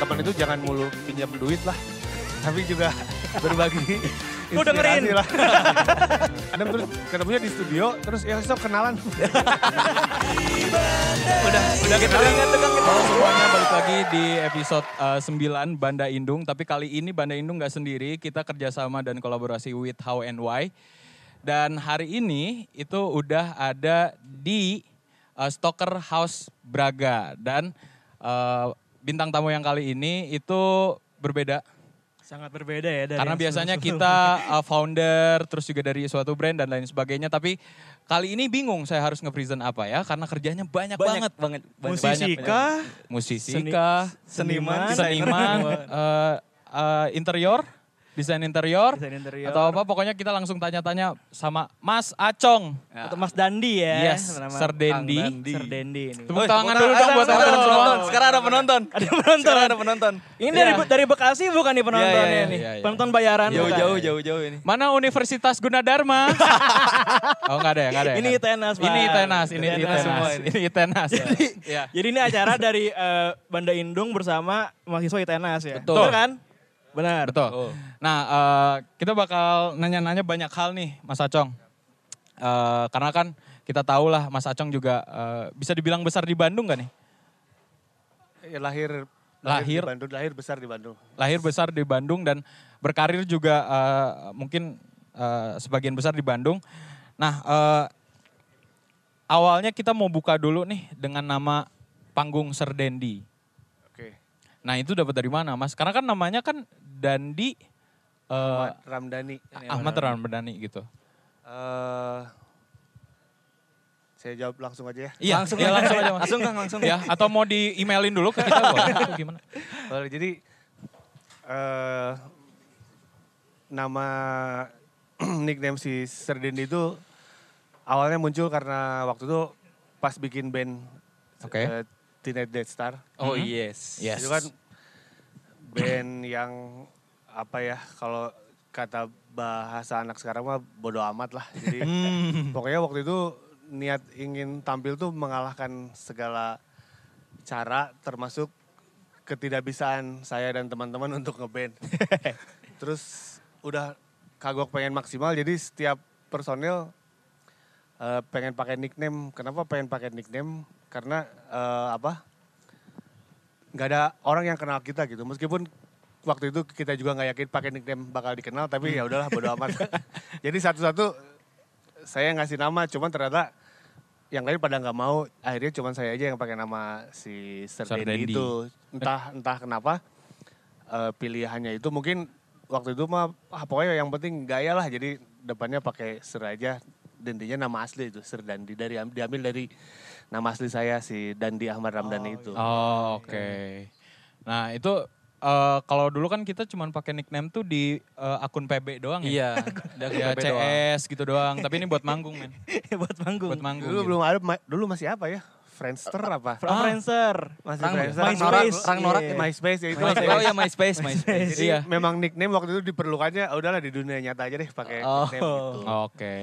teman itu jangan mulu pinjam duit lah. Tapi juga berbagi Lu dengerin. lah. Kadang terus ketemunya di studio, terus ya sok kenalan. Udah, udah kita lihat Halo semuanya, balik lagi di episode eh, 9 Banda Indung. Tapi kali ini Banda Indung nggak sendiri, kita kerjasama dan kolaborasi with How and Why. Dan hari ini itu udah ada di eh, Stoker House Braga. Dan eh, bintang tamu yang kali ini itu berbeda. Sangat berbeda ya dari Karena biasanya kita uh, founder, terus juga dari suatu brand dan lain sebagainya. Tapi kali ini bingung saya harus nge-present apa ya. Karena kerjanya banyak, banget. banget. banget. musisi banyak, kah? Musisi Seni- kah? seniman, Seniman, uh, uh, interior, desain interior. Desain interior. Atau apa, pokoknya kita langsung tanya-tanya sama Mas Acong. Atau Mas Dandi ya. Yes, Sir Dendi. Dandi. Sir Dendi ini. Tepuk tangan dulu dong buat Ada teman-teman semua. penonton. Sekarang ada penonton. Ada penonton. Sekarang ada penonton. Ini dari Iya. dari Bekasi bukan nih penontonnya Iya, iya, nih. iya, iya. Penonton bayaran bukan? Jauh-jauh, jauh-jauh ini. Mana Universitas Gunadarma? oh enggak ada ya, enggak ada ya. Ini nggak ada. Itenas, Pak. Ini Itenas, ini Itenas ini. Ini Itenas. Jadi ini acara dari eh, Banda Indung bersama mahasiswa ITENAS ya. Betul kan? Benar. Betul. Nah, eh, kita bakal nanya-nanya banyak hal nih, Mas Acong. Eh, karena kan kita tahu lah, Mas Acong juga eh, bisa dibilang besar di Bandung gak nih? Ya, lahir, Lahir. di Bandung, lahir besar di Bandung. Lahir besar di Bandung dan berkarir juga eh, mungkin eh, sebagian besar di Bandung. Nah, eh, awalnya kita mau buka dulu nih dengan nama panggung Serdendi. Nah, itu dapat dari mana, Mas? Karena kan namanya kan Dandi eh, Ahmad Ramdhani. Ahmad Ramdhani gitu. Eh, saya jawab langsung aja ya. Iya, Langsung aja. langsung aja mas. Langsung, Kang, langsung. Ya, atau mau di emailin dulu ke kita boleh atau gimana? Boleh, jadi eh nama nickname si Serdendi itu awalnya muncul karena waktu itu pas bikin band Oke. eh, Teenage Death Star. Oh Mhm. yes. Yes. Itu kan band yang apa ya kalau kata bahasa anak sekarang mah bodo amat lah. Jadi Hmm. pokoknya waktu itu niat ingin tampil tuh mengalahkan segala cara termasuk ketidakbisaan saya dan teman-teman untuk ngeband. Terus udah kagok pengen maksimal jadi setiap personil eh, pengen pakai nickname. Kenapa pengen pakai nickname? Karena eh, apa? nggak ada orang yang kenal kita gitu. Meskipun waktu itu kita juga nggak yakin pakai nickname bakal dikenal, tapi ya udahlah bodo amat. Jadi satu-satu saya ngasih nama, cuman ternyata yang lain pada nggak mau. Akhirnya cuman saya aja yang pakai nama si Sir Sir Dendi Dendi. itu. Entah entah kenapa eh, pilihannya itu mungkin waktu itu mah ah, pokoknya yang penting gaya lah. Jadi depannya pakai Sir aja. Dendinya nama asli itu Sir Dandi dari diambil dari nama asli saya si Dandi Ahmad Ramdhani itu. Oh, oke. Nah, itu eh, kalau dulu kan kita cuma pakai nickname tuh di eh, akun PB doang ya. Iya. Udah ke Ya, doang. CS gitu doang. Tapi ini buat manggung, men. Buat manggung. Buat manggung. Dulu gitu. belum ada, ma- dulu masih apa ya? Friendster apa? From Friendster. Masih Rang- Friendster. MySpace. Norak, Iya. Rang Norak, MySpace ya itu. MySpace. Oh ya MySpace, MySpace. Jadi Iya. memang nickname waktu itu diperlukannya, "Ah, udahlah di dunia nyata aja deh pakai Oh. nickname gitu. Oke.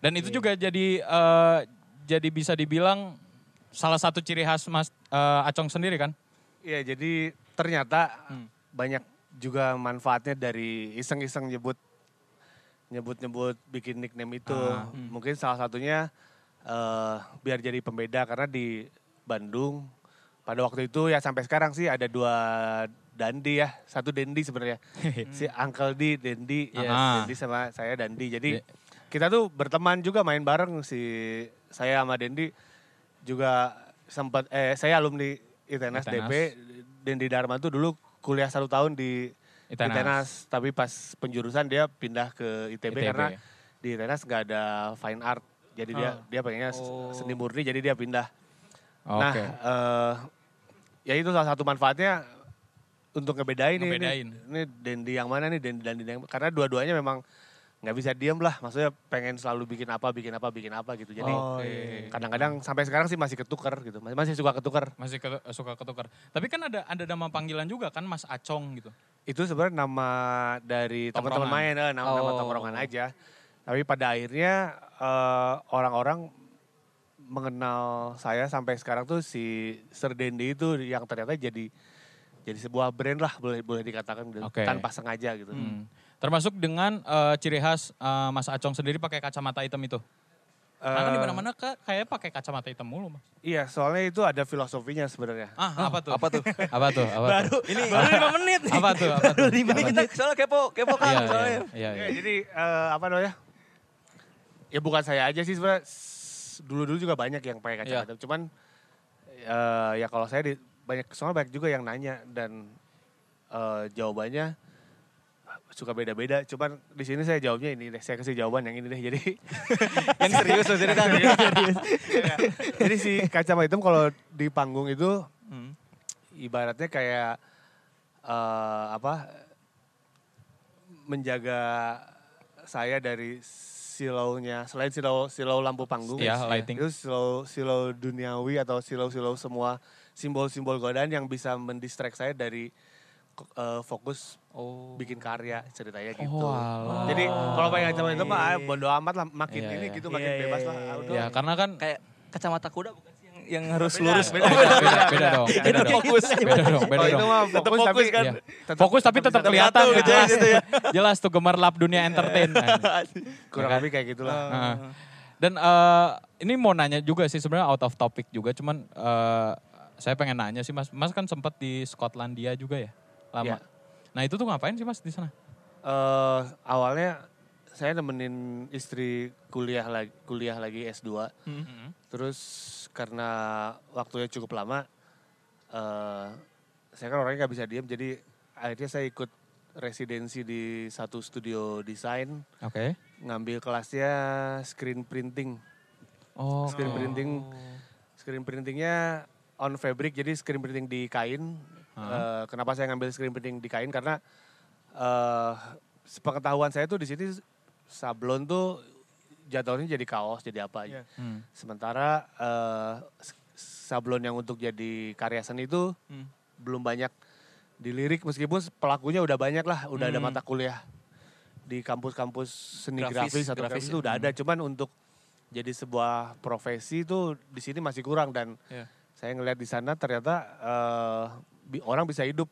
Dan itu juga jadi eh, jadi bisa dibilang salah satu ciri khas Mas eh, Acong sendiri kan? Iya, jadi ternyata Hmm. banyak juga manfaatnya dari iseng-iseng nyebut nyebut-nyebut bikin nickname itu. Ah. Mungkin salah satunya eh, biar jadi pembeda karena di Bandung pada waktu itu ya sampai sekarang sih ada dua Dandi ya, satu Dendi sebenarnya. si Uncle D, Dendi, Yes. Dendi sama saya Dandi. Jadi Iya. kita tuh berteman juga main bareng si saya sama Dendi juga sempat eh saya alumni ITENAS ITENAS. DP Dendi Dharma tuh dulu kuliah satu tahun di Itenas. ITENAS tapi pas penjurusan dia pindah ke ITB, ITB. karena di ITENAS nggak ada fine art jadi dia Oh. dia pengennya s- Oh. seni murni jadi dia pindah Oke. nah eh, ya itu salah satu manfaatnya untuk ngebedain, nih, Ngebedain. Ini, ini Dendi yang mana nih Dendi Dendi yang karena dua-duanya memang nggak bisa diem lah. Maksudnya pengen selalu bikin apa, bikin apa, bikin apa gitu. Jadi Oh, Oke. iya. kadang-kadang sampai sekarang sih masih ketuker gitu. Masih, masih suka ketuker. Masih ke- suka ketukar. Tapi kan ada ada nama panggilan juga kan Mas Acong gitu. Itu sebenarnya nama dari teman-teman main, eh, nama, nama Oh. tongkrongan aja. Tapi pada akhirnya eh, orang-orang mengenal saya sampai sekarang tuh si Sir Dendi itu yang ternyata jadi jadi sebuah brand lah boleh boleh dikatakan gitu. Oke. tanpa sengaja gitu. Hmm. Termasuk dengan eh, ciri khas eh, Mas Acong sendiri pakai kacamata hitam itu. Karena kan di Eh, mana-mana ka- kayak pakai kacamata hitam mulu, Mas. Iya, soalnya itu ada filosofinya sebenarnya. Ah, apa tuh? Apa tuh? apa tuh? Apa Baru tuh? ini baru lima menit nih. Apa tuh? Apa tuh? Ini kita soalnya kepo, kepo kan Iya, soalnya. iya, iya, Ya, iya. jadi eh, apa namanya? Ya bukan saya aja sih sebenarnya. Dulu-dulu juga banyak yang pakai kacamata. Cuman eh, ya kalau saya di, banyak soalnya banyak juga yang nanya dan eh, jawabannya suka beda-beda. Cuman di sini saya jawabnya ini deh. Saya kasih jawaban yang ini deh. Jadi Yang serius loh cerita. jadi si kacamata hitam kalau di panggung itu Hmm. ibaratnya kayak eh, apa menjaga saya dari silaunya selain silau silau lampu panggung Iya, lighting. itu silau silau duniawi atau silau-silau semua simbol-simbol godaan yang bisa mendistract saya dari eh, fokus Oh. bikin karya ceritanya gitu. Oh, alah. Jadi kalau pakai kacamata hitam mah ah, iya. bodo amat lah makin Iya, ini iya. gitu makin Iya, iya, bebas iya, lah. iya. Ah, udah. Ya, karena kan Kayak kacamata kuda bukan sih yang, yang harus Beda, lurus. beda, Oh, beda, beda, beda, beda dong, beda. beda dong. Fokus. Beda dong, beda itu dong. mah Tetap fokus, fokus tapi kan? Iya. tetap- Fokus tapi tetap tetap kelihatan gitu. jelas gitu ya. Jelas tuh gemerlap dunia entertain. kurang kan? lebih kayak gitulah. Heeh. Dan eh, ini mau nanya juga sih sebenarnya out of topic juga, cuman eh, saya pengen nanya sih Mas. Mas kan sempat di Skotlandia juga ya, lama. Iya. Nah itu tuh ngapain sih Mas di sana? eh awalnya saya nemenin istri kuliah lagi kuliah lagi S2. Hmm. Terus karena waktunya cukup lama eh saya kan orangnya nggak bisa diem jadi akhirnya saya ikut residensi di satu studio desain Oke. ngambil kelasnya screen printing. Oh. Screen printing screen printingnya on fabric jadi screen printing di kain. Eh, kenapa saya ngambil screen printing di kain karena eh sepengetahuan saya tuh di sini sablon tuh jatuhnya jadi kaos jadi apa Iya. Hmm. sementara eh, s- sablon yang untuk jadi karya seni itu Hmm. belum banyak dilirik meskipun pelakunya udah banyak lah udah ada Hmm. mata kuliah di kampus-kampus seni Grafis, grafis, atau grafis grafis ya. itu udah ada cuman untuk jadi sebuah profesi itu di sini masih kurang dan Iya. saya ngelihat di sana ternyata bi- orang bisa hidup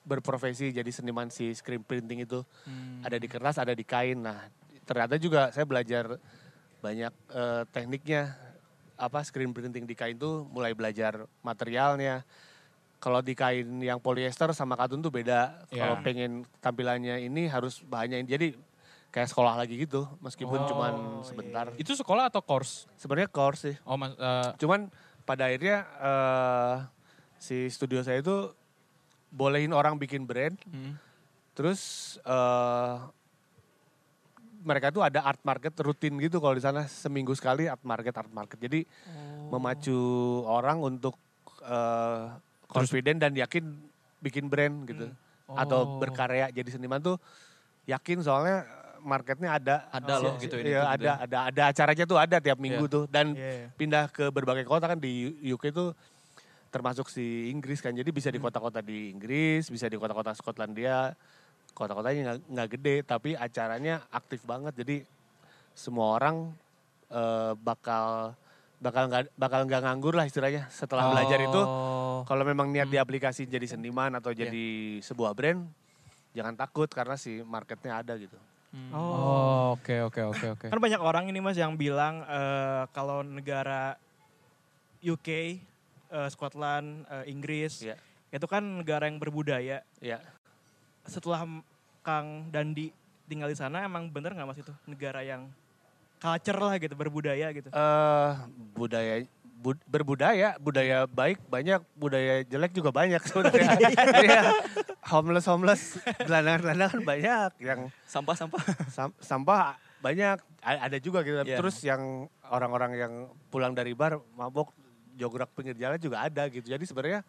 berprofesi jadi seniman si screen printing itu. Hmm. ada di kertas ada di kain. Nah ternyata juga saya belajar banyak eh, tekniknya. Apa screen printing di kain tuh mulai belajar materialnya. Kalau di kain yang polyester sama katun tuh beda. Kalau Iya. pengen tampilannya ini harus bahannya ini jadi kayak sekolah lagi gitu meskipun Oh, cuman sebentar. Itu sekolah atau course? sebenarnya course sih. Oh Mas, eh, Cuman pada akhirnya eh, si studio saya itu bolehin orang bikin brand, hmm. terus eh, mereka tuh ada art market rutin gitu kalau di sana seminggu sekali art market art market. Jadi memacu orang untuk eh, confident dan yakin bikin brand gitu, atau Oh. berkarya jadi seniman tuh yakin soalnya marketnya ada. Ada loh gitu ini Iya tuh gitu ada, ya. ada, ada acaranya tuh ada tiap minggu Iya. tuh dan Iya. pindah ke berbagai kota kan di UK itu termasuk si Inggris kan. Jadi bisa di Hmm. kota-kota di Inggris, bisa di kota-kota Skotlandia. Kota-kotanya nggak- gede tapi acaranya aktif banget. Jadi semua orang eh, bakal bakal nggak bakal nggak nganggur lah istilahnya setelah belajar itu. Oh. Kalau memang niat Hmm. di aplikasi jadi seniman atau jadi sebuah brand, jangan takut karena si marketnya ada gitu. Oh, oke oke oke oke. Kan banyak orang ini mas yang bilang eh, kalau negara UK, eh, Scotland, eh, Inggris, Iya. itu kan negara yang berbudaya. Ya. Setelah Kang Dandi tinggal di sana, emang bener nggak mas itu negara yang culture lah gitu, berbudaya gitu? eh budaya bud- berbudaya, budaya baik banyak, budaya jelek juga banyak sebenarnya. Iya. homeless homeless, gelandangan gelandangan banyak, yang Sampah-sampah. sam- sampah banyak, A- ada juga gitu. Iya. Terus yang orang-orang yang pulang dari bar mabok jograk pinggir jalan juga ada gitu. Jadi sebenarnya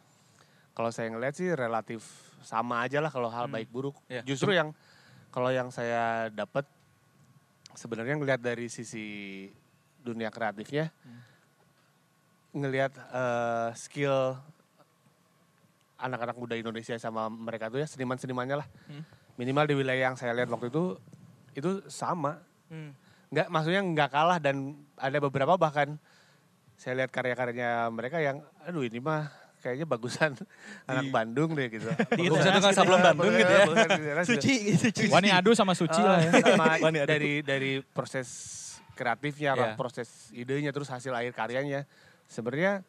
kalau saya ngeliat sih relatif sama aja lah kalau hal baik buruk. Iya. Justru yang kalau yang saya dapat sebenarnya ngelihat dari sisi dunia kreatifnya, ngelihat eh, skill anak-anak muda Indonesia sama mereka tuh ya seniman-senimannya lah. Hmm. Minimal di wilayah yang saya lihat waktu itu itu sama. Hmm. Nggak maksudnya nggak kalah dan ada beberapa bahkan saya lihat karya-karyanya mereka yang aduh ini mah kayaknya bagusan anak Bandung deh gitu. Bagusan tukang sablon Bandung gitu ya. Di. Suci gitu, cuci. Wani adu sama Suci lah ya. Sama dari dari proses kreatifnya, Iya. proses idenya, terus hasil akhir karyanya, sebenarnya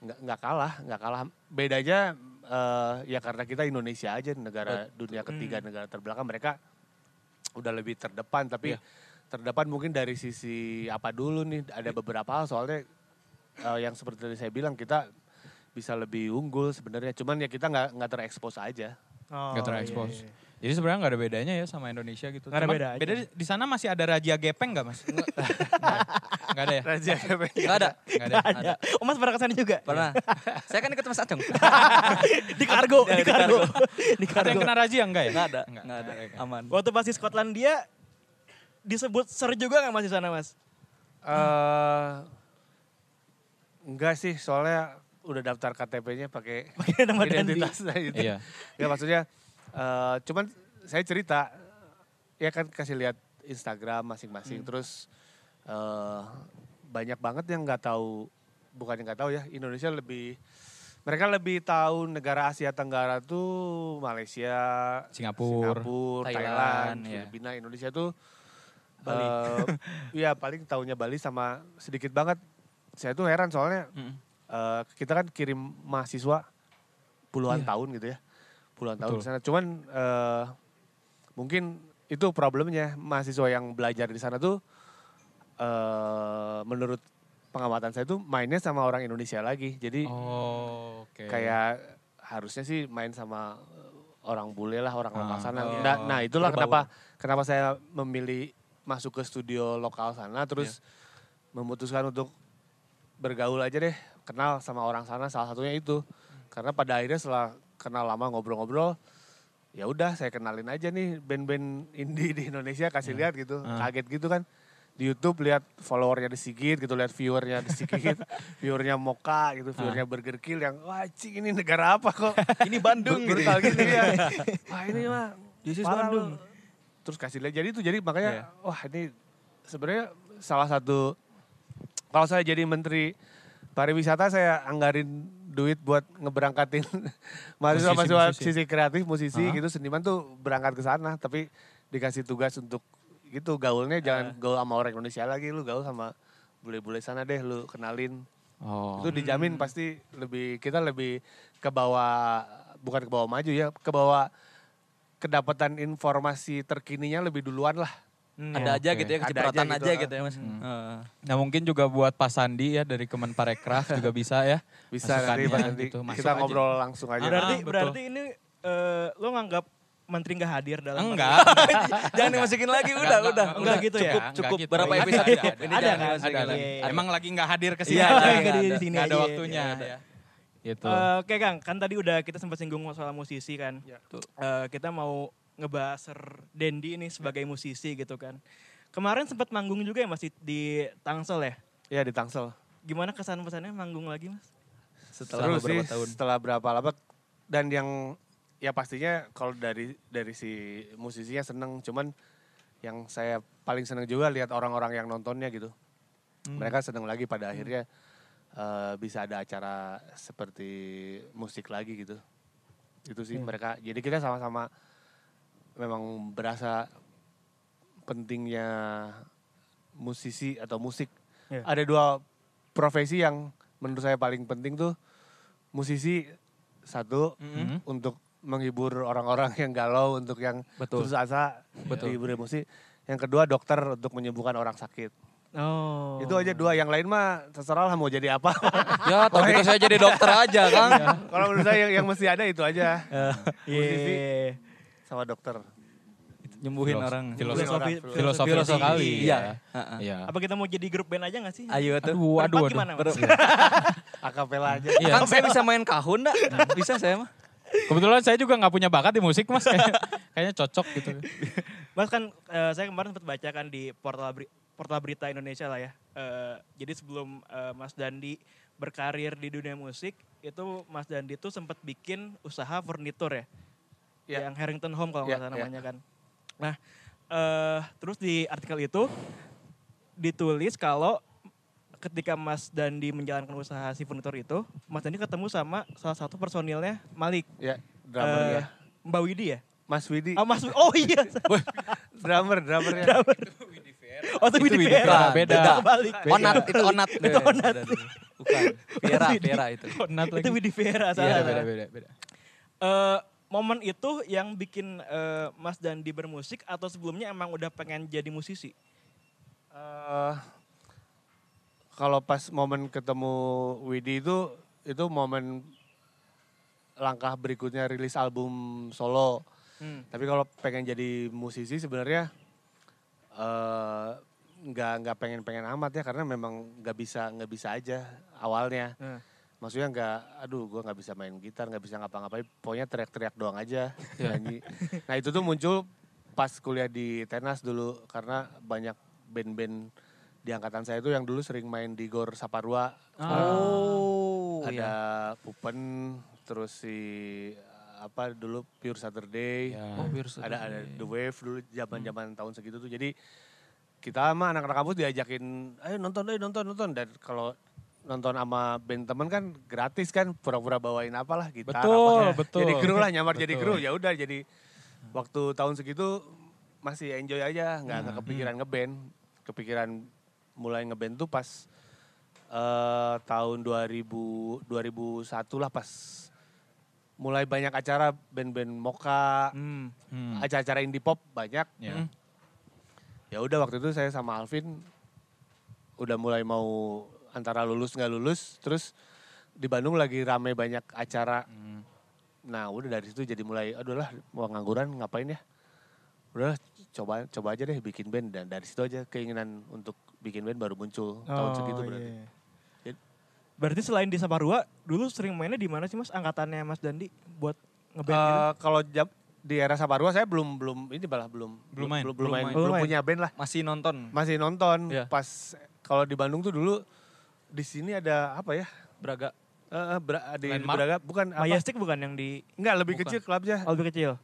nggak nggak kalah, nggak kalah. Bedanya eh, ya karena kita Indonesia aja, negara dunia ketiga, negara terbelakang, mereka udah lebih terdepan, tapi Iya. terdepan mungkin dari sisi apa dulu nih? Ada beberapa hal soalnya eh, yang seperti tadi saya bilang kita bisa lebih unggul sebenarnya, cuman ya kita nggak nggak terekspos aja. Oh, Nggak terekspos. iya, iya. Jadi sebenarnya nggak ada bedanya ya sama Indonesia gitu. Nggak ada beda aja. Beda di- di sana masih ada Raja Gepeng nggak mas? Nggak ada ya? Raja Nggak ada. Nggak ada. Ada. Oh mas pernah ke sana juga? Pernah. Saya kan ikut Mas Acung. di kargo, Ya, di di kargo. di Ada yang kargo. kena razia enggak ya? Nggak ada. Nggak. Ada. Aman. Waktu pas di Skotlandia disebut ser juga nggak mas di sana mas? eh enggak sih, soalnya udah daftar KTP-nya pakai Pakai nama Dandi. identitas gitu. Iya. Ya maksudnya, eh cuman saya cerita, ya kan kasih lihat Instagram masing-masing, terus eh banyak banget yang nggak tahu, bukan yang nggak tahu ya, Indonesia lebih, mereka lebih tahu negara Asia Tenggara tuh Malaysia, Singapura. Singapura, Thailand, Thailand, ya. Filipina, Indonesia tuh Bali. eh, Iya paling tahunya Bali sama sedikit banget. Saya tuh heran soalnya Mm. eh, kita kan kirim mahasiswa puluhan Iya. tahun gitu ya, puluhan tahun Betul. di sana. Cuman eh, mungkin itu problemnya mahasiswa yang belajar di sana tuh eh, menurut pengamatan saya tuh mainnya sama orang Indonesia lagi. Jadi Oh, oke. kayak harusnya sih main sama orang bule lah orang lokal Ah, sana. oh. Nah, nah, itulah kenapa kenapa saya memilih masuk ke studio lokal sana terus Iya. memutuskan untuk bergaul aja deh kenal sama orang sana salah satunya itu. Karena pada akhirnya setelah kenal lama ngobrol-ngobrol ya udah saya kenalin aja nih band-band indie di Indonesia kasih lihat gitu. Ah. kaget gitu kan. Di YouTube lihat followernya di Sigit gitu lihat viewernya di Sigit viewernya Moka gitu viewernya Burger Kill yang wah cing ini negara apa kok? Ini Bandung gitu. brutal gitu ya. Wah ini mah This is parah Bandung. terus kasih lihat. Jadi itu jadi makanya Iya. wah ini sebenarnya salah satu kalau saya jadi menteri pariwisata saya anggarin duit buat ngeberangkatin mahasiswa-mahasiswa Musisi-musisi. sisi kreatif musisi Ah. gitu seniman tuh berangkat ke sana tapi dikasih tugas untuk gitu gaulnya jangan gaul sama orang Indonesia lagi lu gaul sama bule-bule sana deh lu kenalin Oh. itu dijamin pasti lebih kita lebih ke bawah bukan ke bawah maju ya ke bawah kedapatan informasi terkininya lebih duluan lah Hmm, Ada ya. aja oke. gitu ya, Ada kecipratan aja aja, gitu, gitu ya mas. Hmm. Heeh. Nah mungkin juga buat Pak Sandi ya dari Kemenparekraf juga bisa ya. bisa nanti, pas nanti gitu, masuk kita aja. ngobrol langsung aja Berarti Ah, berarti ini eh, lo nganggap menteri nggak hadir dalam Enggak. Jangan dimasukin lagi, udah, Enggak, udah. enggak, enggak udah. gitu ya? Cukup, Cukup enggak berapa gitu. episode ada, Ini ada, jangan ada, ada. lagi. Iya. Emang lagi nggak hadir ke sini. Iya, aja. iya, Nggak di ada. sini ada waktunya Iya, ya. Gitu. Eh, Oke Kang, kan tadi udah kita sempat singgung soal musisi kan. Ya. Eh, kita mau ngebahas Sir Dendi ini sebagai musisi gitu kan. Kemarin sempat manggung juga ya masih di Tangsel ya. ya di Tangsel Gimana kesan pesannya manggung lagi mas? Setelah Seru beberapa sih tahun. setelah berapa lama dan yang ya pastinya kalau dari dari si musisinya seneng cuman yang saya paling seneng juga lihat orang-orang yang nontonnya gitu Hmm. mereka seneng lagi pada akhirnya eh, bisa ada acara seperti musik lagi gitu itu sih mereka jadi kita sama-sama memang berasa pentingnya musisi atau musik Iya. ada dua profesi yang menurut saya paling penting tuh musisi satu Mhm. untuk menghibur orang-orang yang galau untuk yang Betul. putus asa Betul. dihibur musik yang kedua dokter untuk menyembuhkan orang sakit Oh. itu aja dua yang lain mah terserah lah mau jadi apa Ya, gitu saya jadi dokter aja, Kang. kalau menurut saya yang, yang mesti ada itu aja musisi Iya. Sama dokter Nyembuhin Filos- orang. Filosofi, Filosofi- filosofi. Iya. ya. Iya. Apa kita mau jadi grup band aja gak sih? Ayo tuh. Aduh, aduh, aduh. gimana, Mas? akapela aja Iya. Kang saya bisa main kahun enggak? Bisa saya mah. Kebetulan saya juga nggak punya bakat di musik mas. Kayaknya, kayaknya cocok gitu. Mas kan eh, saya kemarin sempat baca kan di portal beri- portal berita Indonesia lah ya. Eh, jadi sebelum eh, Mas Dandi berkarir di dunia musik, itu Mas Dandi tuh sempat bikin usaha furnitur ya. Ya. Yang Harrington Home kalau Ya, nggak salah ya. namanya kan. Nah, eh terus di artikel itu ditulis kalau ketika Mas Dandi menjalankan usaha si furnitur itu, Mas Dandi ketemu sama salah satu personilnya Malik. Ya, drummer Eh, ya. Mbak Widi ya? Mas Widi, Oh, Mas Oh iya. drummer, drummernya. Oh, itu Itu Widi Vera. Vera, beda. Kebalik. Onat, itu onat. Itu onat. Bukan. Vera. Vera itu. Onat lagi. Itu Widi Vera Iya, salah. beda, beda, beda. Eh, momen itu yang bikin eh, Mas Dandi bermusik atau sebelumnya emang udah pengen jadi musisi? Eh, kalau pas momen ketemu Widi itu itu momen langkah berikutnya rilis album solo. Hmm. Tapi kalau pengen jadi musisi sebenarnya eh, nggak nggak pengen pengen amat ya karena memang nggak bisa nggak bisa aja awalnya. Nah. Maksudnya nggak, aduh gue nggak bisa main gitar, nggak bisa ngapa-ngapain, pokoknya teriak-teriak doang aja nyanyi. Nah itu tuh muncul pas kuliah di Tenas dulu karena banyak band-band di angkatan saya itu yang dulu sering main di Gor Saparua. Oh, ada iya. Pupen, terus si apa dulu Pure Saturday, Ya. Oh, biar ada ada The Wave dulu zaman-zaman tahun segitu tuh. Jadi kita sama anak-anak kampus diajakin, ayo nonton, ayo nonton, nonton. Dan kalau nonton sama band temen kan gratis kan, pura-pura bawain apalah gitar. Betul, apa. betul. Jadi kru lah, nyamar jadi Betul. kru. Ya udah jadi waktu tahun segitu masih enjoy aja, nggak Hmm. kepikiran ngeband. Kepikiran mulai ngeband tuh pas eh tahun 2000 2001 lah pas mulai banyak acara band-band moka, Hmm. Hmm. acara-acara indie pop banyak. Ya. Ya udah waktu itu saya sama Alvin udah mulai mau antara lulus nggak lulus, terus di Bandung lagi rame banyak acara. Hmm. Nah udah dari situ jadi mulai, aduh lah mau ngangguran ngapain ya? Udah coba coba aja deh bikin band dan dari situ aja keinginan untuk bikin band baru muncul tahun segitu berarti. iya. Jadi- Berarti selain di Saparua, dulu sering mainnya di mana sih Mas angkatannya Mas Dandi buat ngeband gitu? Eh, kalau jam- di era Saparua saya belum belum ini malah belum Belum main? belum, Belum main, main. belum main. punya band lah Masih nonton. masih nonton Iya. pas kalau di Bandung tuh dulu di sini ada apa ya Braga. Eh, eh, Bra- di, di Landmark? Braga bukan apa Majestic bukan yang di enggak lebih Bukan. kecil klubnya oh, lebih kecil?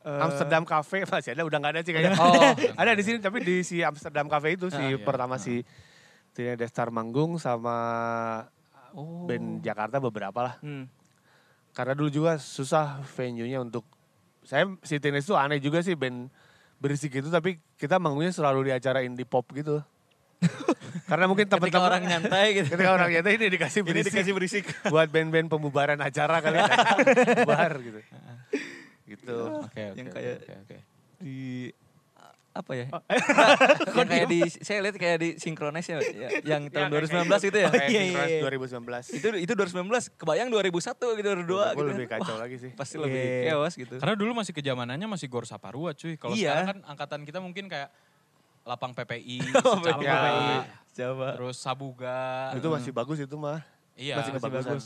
Eh, Amsterdam Cafe masih ada udah nggak ada sih kayaknya Oh. ada di sini tapi di si Amsterdam Cafe itu si Ah, iya. pertama si Tina Destar manggung sama Oh. band Jakarta beberapa lah Hmm. karena dulu juga susah venue-nya untuk saya si Tenis itu aneh juga sih band berisik gitu tapi kita manggungnya selalu di acara indie pop gitu. karena mungkin Ketika teman-teman orang nyantai gitu. ketika orang nyantai ini dikasih Ini berisik, dikasih berisik. buat band-band pembubaran acara kali ya. bubar gitu. gitu. Oke, oke. Yang oke, kayak- oke, oke. Di apa ya? Oh, yang kayak di saya lihat kayak di Synchronize ya, ya, yang tahun 2019 itu ya. Kayak Iya, Synchronize iya, iya. 2019. Itu itu 2019, kebayang 2001 gitu 2002 Gue gitu. lebih kan. kacau lagi sih. Wah, Pasti lebih Iya. chaos gitu. Karena dulu masih kezamanannya masih Gor Saparua cuy. Kalau Iya. sekarang kan angkatan kita mungkin kayak Lapang PPI, PPI. Coba. terus Sabuga. Itu masih bagus itu mah. Iya, masih masih bagus.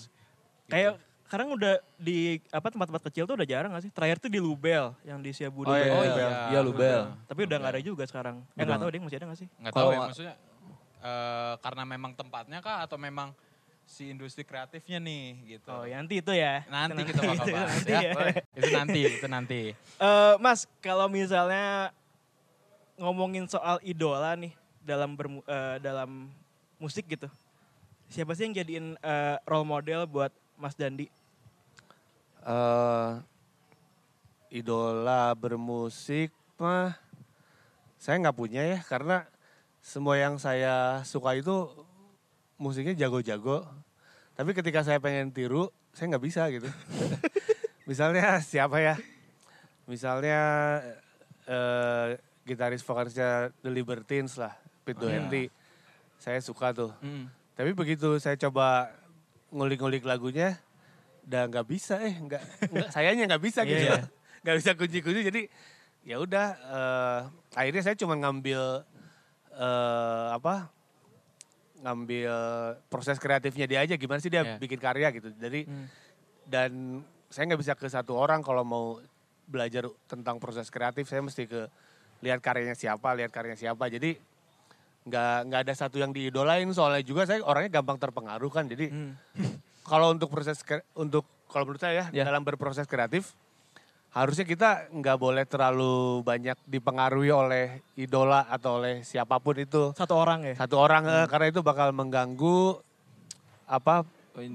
Kayak sekarang udah di apa tempat-tempat kecil tuh udah jarang gak sih? Terakhir tuh di Lubel yang di Siabudi. Oh, iya, Oh iya. iya. Iya, Lubel. Tapi udah nggak ada juga sekarang. Eh nggak tahu deh masih ada nggak sih? Nggak tahu ya maksudnya eh, karena memang tempatnya kah atau memang si industri kreatifnya nih gitu. Oh ya nanti itu ya. Nanti Itu kita bakal itu bahas nanti ya. ya. Boleh. Itu nanti, itu nanti. Eh, Mas, kalau misalnya ngomongin soal idola nih dalam bermu- eh, dalam musik gitu, siapa sih yang jadiin eh, role model buat Mas Dandi? eh idola bermusik mah saya nggak punya ya karena semua yang saya suka itu musiknya jago-jago. Tapi ketika saya pengen tiru saya nggak bisa gitu. Misalnya siapa ya? Misalnya eh gitaris vokalisnya The Libertines lah Pete Oh, iya. Doherty saya suka tuh Hmm. tapi begitu saya coba ngulik-ngulik lagunya, udah nggak bisa eh, nggak, sayanya nggak bisa gitu, Iya. nggak bisa kunci-kunci. Jadi ya udah, eh, akhirnya saya cuma ngambil eh, apa, ngambil proses kreatifnya dia aja, gimana sih dia Iya. bikin karya gitu. Jadi Hmm. dan saya nggak bisa ke satu orang kalau mau belajar tentang proses kreatif saya mesti ke lihat karyanya siapa lihat karyanya siapa. Jadi nggak nggak ada satu yang diidolain. Soalnya juga saya orangnya gampang terpengaruh kan. Jadi Hmm. kalau untuk proses untuk kalau menurut saya Ya. dalam berproses kreatif harusnya kita nggak boleh terlalu banyak dipengaruhi oleh idola atau oleh siapa pun itu. Satu orang ya. satu orang eh, karena itu bakal mengganggu apa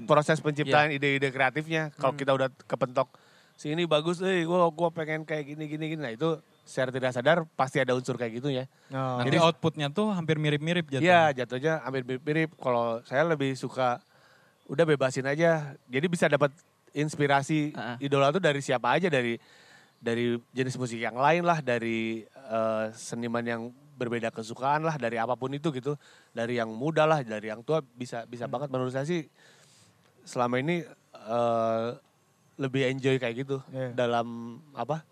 proses penciptaan ide-ide kreatifnya. Kalau kita udah kepentok si ini bagus eh gua gua pengen kayak gini gini gini. Nah itu secara tidak sadar pasti ada unsur kayak gitu ya Oh. Nanti outputnya tuh hampir mirip-mirip jatuhnya. Iya jatuhnya hampir mirip-mirip. Kalau saya lebih suka udah bebasin aja. Jadi bisa dapat inspirasi Ah. idola tuh dari siapa aja dari dari jenis musik yang lain lah, dari eh, seniman yang berbeda kesukaan lah, dari apa pun itu gitu. Dari yang muda lah, dari yang tua bisa bisa banget menurut saya sih selama ini eh, lebih enjoy kayak gitu Iya. dalam apa?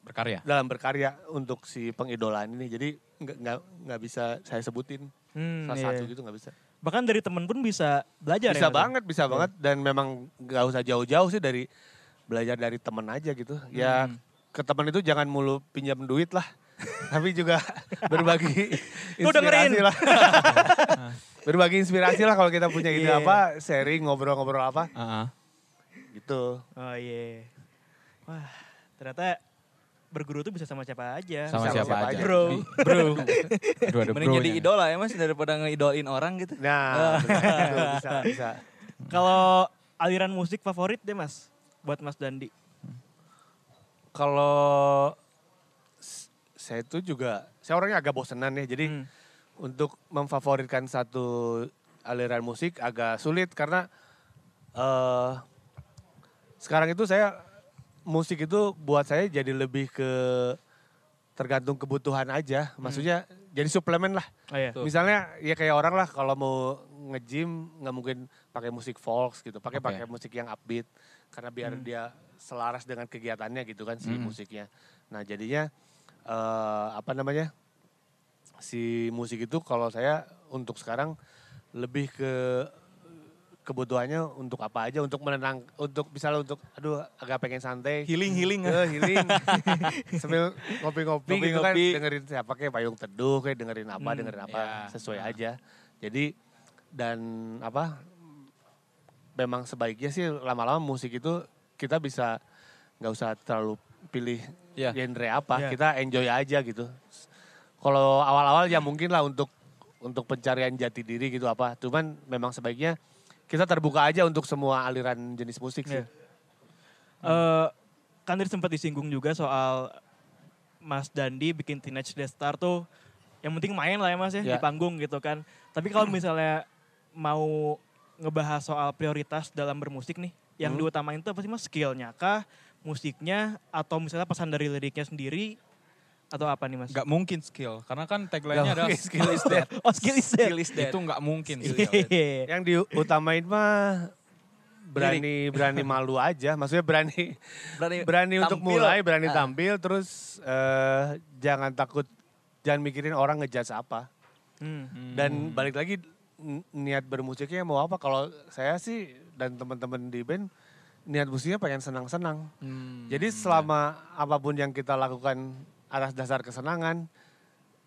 Berkarya. dalam berkarya untuk si pengidolaan ini. Jadi nggak nggak nggak bisa saya sebutin Hmm, salah iya. satu gitu nggak bisa. Bahkan dari temen pun bisa belajar Bisa ya. Banget, bisa banget dan memang nggak usah jauh-jauh sih dari belajar dari temen aja gitu. Ya Hmm. ke temen itu jangan mulu pinjam duit lah. Tapi juga berbagi inspirasi lah. berbagi inspirasi lah kalau kita punya ide Iya. apa, sharing, ngobrol-ngobrol apa, Heeh. gitu. Oh iya. Wah, ternyata berguru tuh bisa sama siapa aja. Sama, Sama siapa, siapa aja. Bro. Bro. Aduh, ada Mending jadi idola ya mas daripada ngeidolin orang gitu. Nah, bisa, bisa. Kalau aliran musik favorit deh mas, buat Mas Dandi. Kalau saya itu juga, saya orangnya agak bosenan ya. Jadi Hmm. untuk memfavoritkan satu aliran musik agak sulit karena eh sekarang itu saya musik itu buat saya jadi lebih ke tergantung kebutuhan aja. Maksudnya jadi suplemen lah. Oh iya. Tuh. Misalnya ya kayak orang lah kalau mau nge-gym nggak mungkin pakai musik folk gitu, pakai Oke. pakai musik yang upbeat karena biar Hmm. dia selaras dengan kegiatannya gitu kan si Hmm. musiknya. Nah, jadinya eh apa namanya? Si musik itu kalau saya untuk sekarang lebih ke kebutuhannya untuk apa aja untuk menenang untuk misalnya untuk aduh agak pengen santai Healing healing. Eh, healing. Sambil ngopi-ngopi gitu kan dengerin siapa kayak payung teduh kayak dengerin apa Hmm, dengerin apa ya. sesuai aja. Jadi dan apa memang sebaiknya sih lama-lama musik itu kita bisa nggak usah terlalu pilih Ya. genre apa, Ya. kita enjoy aja gitu. Kalau awal-awal ya mungkin lah untuk untuk pencarian jati diri gitu apa. Cuman memang sebaiknya kita terbuka aja untuk semua aliran jenis musik sih. Iya. Eh, kan tadi sempat disinggung juga soal Mas Dandi bikin Teenage Death Star tuh yang penting main lah ya Mas ya, Ya. di panggung gitu kan. Tapi kalau misalnya mau ngebahas soal prioritas dalam bermusik nih, yang Hmm. diutamain tuh apa sih Mas? Skillnya kah? Musiknya? Atau misalnya pesan dari liriknya sendiri? Atau apa nih Mas? Gak mungkin skill. Karena kan tagline-nya adalah mungkin. skill is dead. Oh skill is dead. Skill is dead. Itu gak mungkin. Iya. Yang diutamain mah berani berani malu aja, maksudnya berani Berani, berani untuk tampil. mulai, berani Ah. tampil, terus eh, jangan takut, jangan mikirin orang ngejudge apa. Hmm. Dan balik lagi niat bermusiknya mau apa? Kalau saya sih dan teman-teman di band niat musiknya pengen senang-senang. Hmm. Jadi selama apa pun yang kita lakukan atas dasar kesenangan,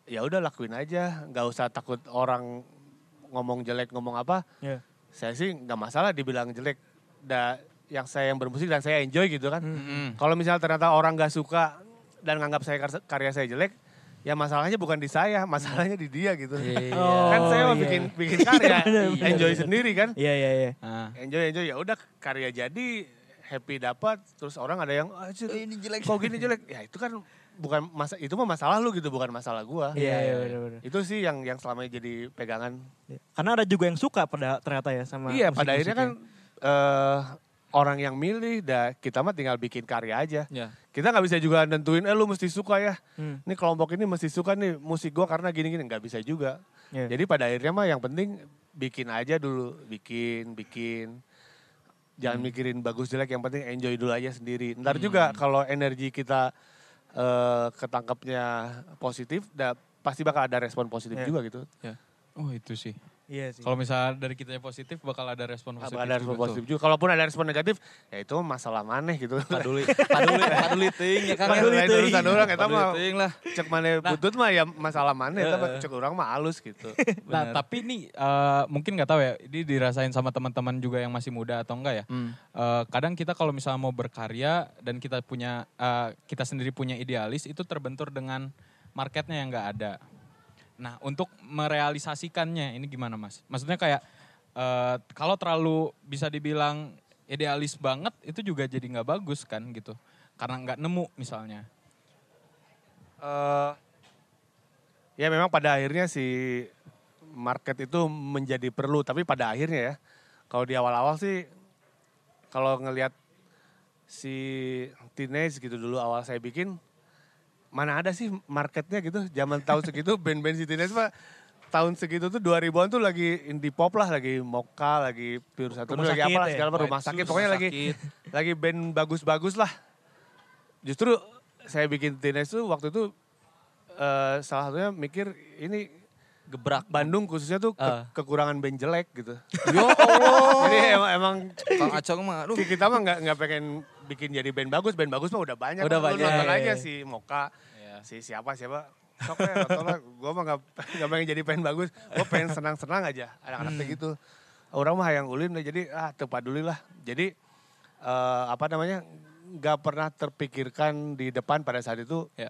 ya udah lakuin aja, nggak usah takut orang ngomong jelek ngomong apa. Iya. Saya sih nggak masalah dibilang jelek. Da, yang saya yang bermusik dan saya enjoy gitu kan. Mm-mm. Kalau misalnya ternyata orang nggak suka dan nganggap saya kar- karya saya jelek, ya masalahnya bukan di saya, masalahnya di dia gitu. Oh, kan saya mau iya. bikin bikin karya, Bener, bener, enjoy bener. sendiri kan. Iya, iya, iya. Ah. Enjoy enjoy ya udah karya jadi happy dapat terus orang ada yang ah, Cir, ini jelek. kok gini jelek ya itu kan bukan masa itu mah masalah lu gitu bukan masalah gua. Iya, iya, benar-benar. itu sih yang yang selama ini jadi pegangan. Karena ada juga yang suka pada ternyata ya sama iya pada akhirnya kan eh orang yang milih dah kita mah tinggal bikin karya aja. Ya. kita nggak bisa juga nentuin eh lu mesti suka ya. Hmm. ini kelompok ini mesti suka nih musik gua karena gini gini nggak bisa juga. Iya. jadi pada akhirnya mah yang penting bikin aja dulu bikin bikin. Jangan Hmm. mikirin bagus jelek yang penting enjoy dulu aja sendiri. Ntar juga kalau energi kita eh ketangkapnya positif dah pasti bakal ada respon positif Iya. juga gitu Oh itu sih. Iya sih. Kalau misalnya dari kita positif bakal ada respon positif. Apa ada respon juga tuh. positif juga. Kalaupun ada respon negatif, ya itu masalah maneh gitu. Paduli, paduli, paduli ting ya Kang. ya. Paduli teuing. urusan orang, eta Paduli mah. teuing lah. Cek mana butut mah ya masalah maneh, tapi cek orang mah halus gitu. Nah, tapi nih eh, mungkin nggak tahu ya, ini dirasain sama teman-teman juga yang masih muda atau enggak ya. Hmm. Eh, kadang kita kalau misalnya mau berkarya dan kita punya eh, kita sendiri punya idealis itu terbentur dengan marketnya yang nggak ada. Nah, untuk merealisasikannya ini gimana mas? Maksudnya kayak eh, kalau terlalu bisa dibilang idealis banget itu juga jadi nggak bagus kan gitu. Karena nggak nemu misalnya. eh ya memang pada akhirnya si market itu menjadi perlu, tapi pada akhirnya ya, kalau di awal-awal sih, kalau ngelihat si teenage gitu dulu awal saya bikin, mana ada sih marketnya gitu, zaman tahun segitu band-band si teenage mah tahun segitu tuh 2000-an tuh lagi indie pop lah, lagi Moka, lagi Pure Satu, lagi sakit apa lah ya? segala macam, rumah sakit, pokoknya Rumah lagi Sakit. lagi band bagus-bagus lah. Justru saya bikin teenage tuh waktu itu eh, salah satunya mikir ini Gebrak. Bandung khususnya tuh ke- Ah. kekurangan band jelek gitu. Allah. Jadi emang, emang Kang Acong mah aduh. kita mah nggak nggak pengen bikin jadi band bagus, band bagus mah udah banyak. Udah Lu banyak, Nonton iya, aja si Moka, Iya. si siapa siapa. Sok ya, nonton lah. Gue mah nggak nggak pengen jadi band bagus. Gue pengen senang-senang aja. Anak-anak gitu. Orang mah yang ulin deh, jadi ah tepaduli lah. Jadi eh, apa namanya nggak pernah terpikirkan di depan pada saat itu Ya.